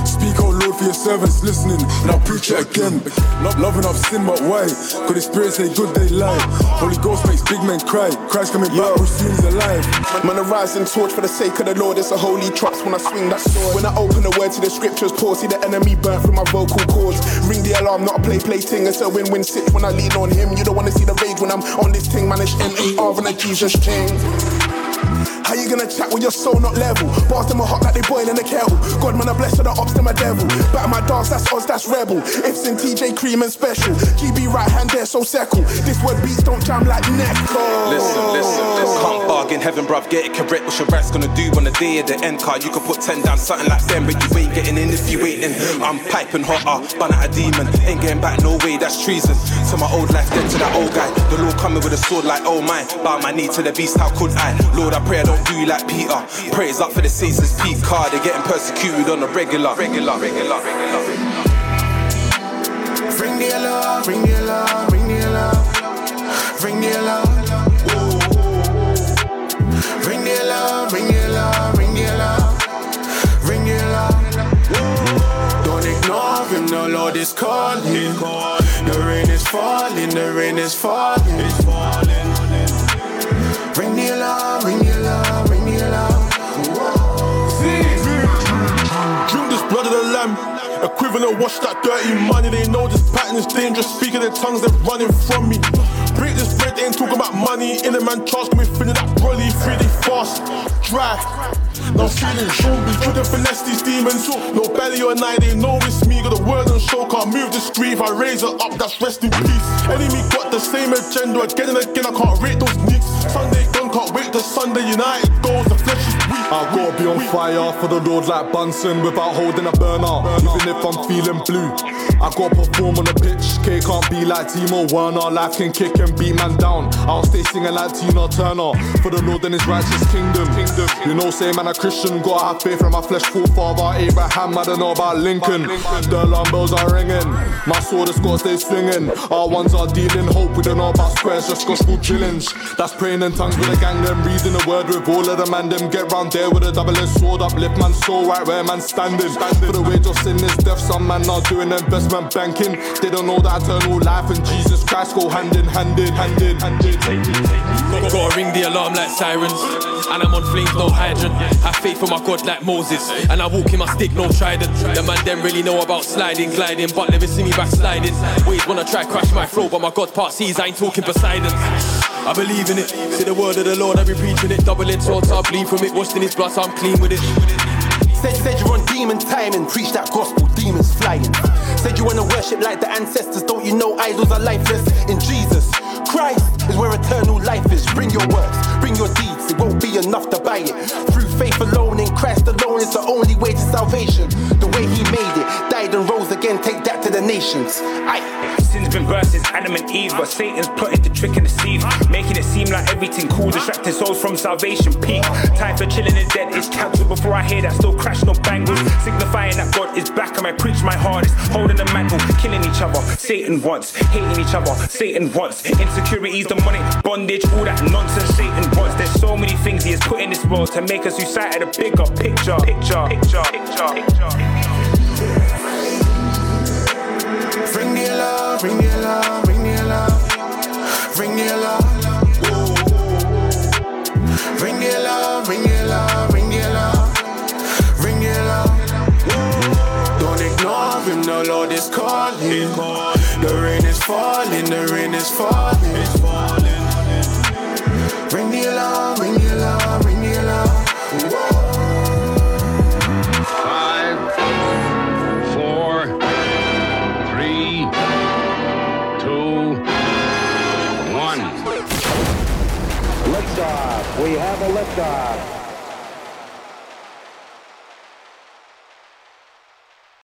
Speak, oh Lord, for your servants listening, and I'll preach it again. Love, loving I've sinned, but why? Cause the spirit say good, they lie. Holy Ghost makes big men cry. Christ coming back, we're soon alive. Man, a rising torch for the sake of the Lord. It's a holy trust when I swing that sword. When I open the word to the scriptures, pour, see the enemy burn through my vocal cords. Ring the alarm, not a play play thing. It's a win win sit when I lean on him. You don't wanna see the rage when I'm on this thing, man. It's N-E-R and a Jesus chain. How you gonna chat with your soul not level? Bars them a hot like they boil in a kettle. God man, I bless to the ops to my devil. Back my dogs, that's Oz, that's rebel. Ifs and TJ cream and special. GB right hand there, so second. This word beats don't jam like Necco. Oh. Listen, listen, listen. Can't bargain heaven, bruv. Get it correct. What's your rat's gonna do on the day of the end card? You can put 10 down, something like them, but you ain't getting in if you ain't in. I'm piping hotter, bun at a demon. Ain't getting back, no way, that's treason. To my old life, dead to that old guy. The Lord coming with a sword like, oh my. Bow my knee to the beast, how could I? Lord, I pray I don't do you like Peter. Praise up for the it's Pete Carr. They're getting persecuted on a regular. Regular, regular, regular. Ring the alarm, ring the alarm, ring the alarm. ring the alarm. The the the the alarm. Don't ignore him, the Lord is calling. The rain is falling, the rain is falling. Ring the alarm, ring the Equivalent, wash that dirty money. They know this pattern is dangerous. Speaking their tongues, they're running from me. Break this bread, they ain't talking about money. In a man charge, got me feeling that brolly, really fast, dry. Now feeling zombie, couldn't finesse these demons. No belly or night, they know it's me. Got the word on show, can't move discreet. If I raise her up, that's rest in peace. Enemy got the same agenda again and again. I can't rate those nicks. Sunday gone, can't wait till Sunday. United goals, the flesh is weak. I gotta be on fire for the Lord like Bunsen without holding a burner. Even if I'm feeling blue, I gotta perform on the pitch. K can't be like Timo Werner. Life can kick and beat man down. I'll stay singing like Tina Turner for the Lord and His righteous kingdom. Kingdom, you know, say man a Christian. Gotta have faith in my flesh. Forefather Abraham. I don't know about Lincoln. The alarm bells are ringing. My sword has gotta stay swinging. Our ones are dealing hope. We don't know about squares, just gospel chillings. That's praying in tongues with a gang. Them reading the word with all of the man. Them get round there with a double-edged sword up uplift man so right where man standing. For the wage of sin is death, some man not doing investment banking. They don't know that eternal life and Jesus Christ go hand in hand in hand in hand in. Gotta, ring the alarm like sirens. And I'm on flames, no hydrant. Have faith in my God like Moses. And I walk in my stick, no trident. The man them really know about sliding, gliding, but never see me backsliding. Ways wanna try crash my flow, but my God part sees I ain't talking Poseidon. I believe in it. See the word of the Lord, I be preaching it. Double it, so I bleed from it. Washed in his blood, so I'm clean with it. Said, said you're on demon time and preach that gospel, demons flying. Said you wanna worship like the ancestors, don't you know idols are lifeless? In Jesus Christ is where eternal life is. Bring your works, bring your deeds, it won't be enough to buy it. Through faith alone, in Christ alone, it's the only way to salvation. The way He made it, died and rose again, take that to the nations. Aye. Sin's been birthed since Adam and Eve, but Satan's plotted to trick and deceive, making it seem like everything cool, distracting souls from salvation peak. Time for chilling is dead, it's cancelled before I hear that. Still crash, no bangles, signifying that God is back and I preach my hardest, holding the mantle, killing each other. Satan wants, hating each other. Satan wants insecurities, demonic bondage, all that nonsense. Satan wants. There's so many things he has put in this world to make us lose sight of the bigger picture, picture, picture, picture, picture. Ring the alarm, ring the alarm, ring the alarm, ring the alarm. Ring the alarm, ring the alarm, ring the alarm, ring the alarm. Don't ignore him, the Lord is calling. The rain is falling, the rain is falling. Ring the alarm, ring the alarm, ring the alarm. Five, four, three, two, one. Liftoff. We have a liftoff.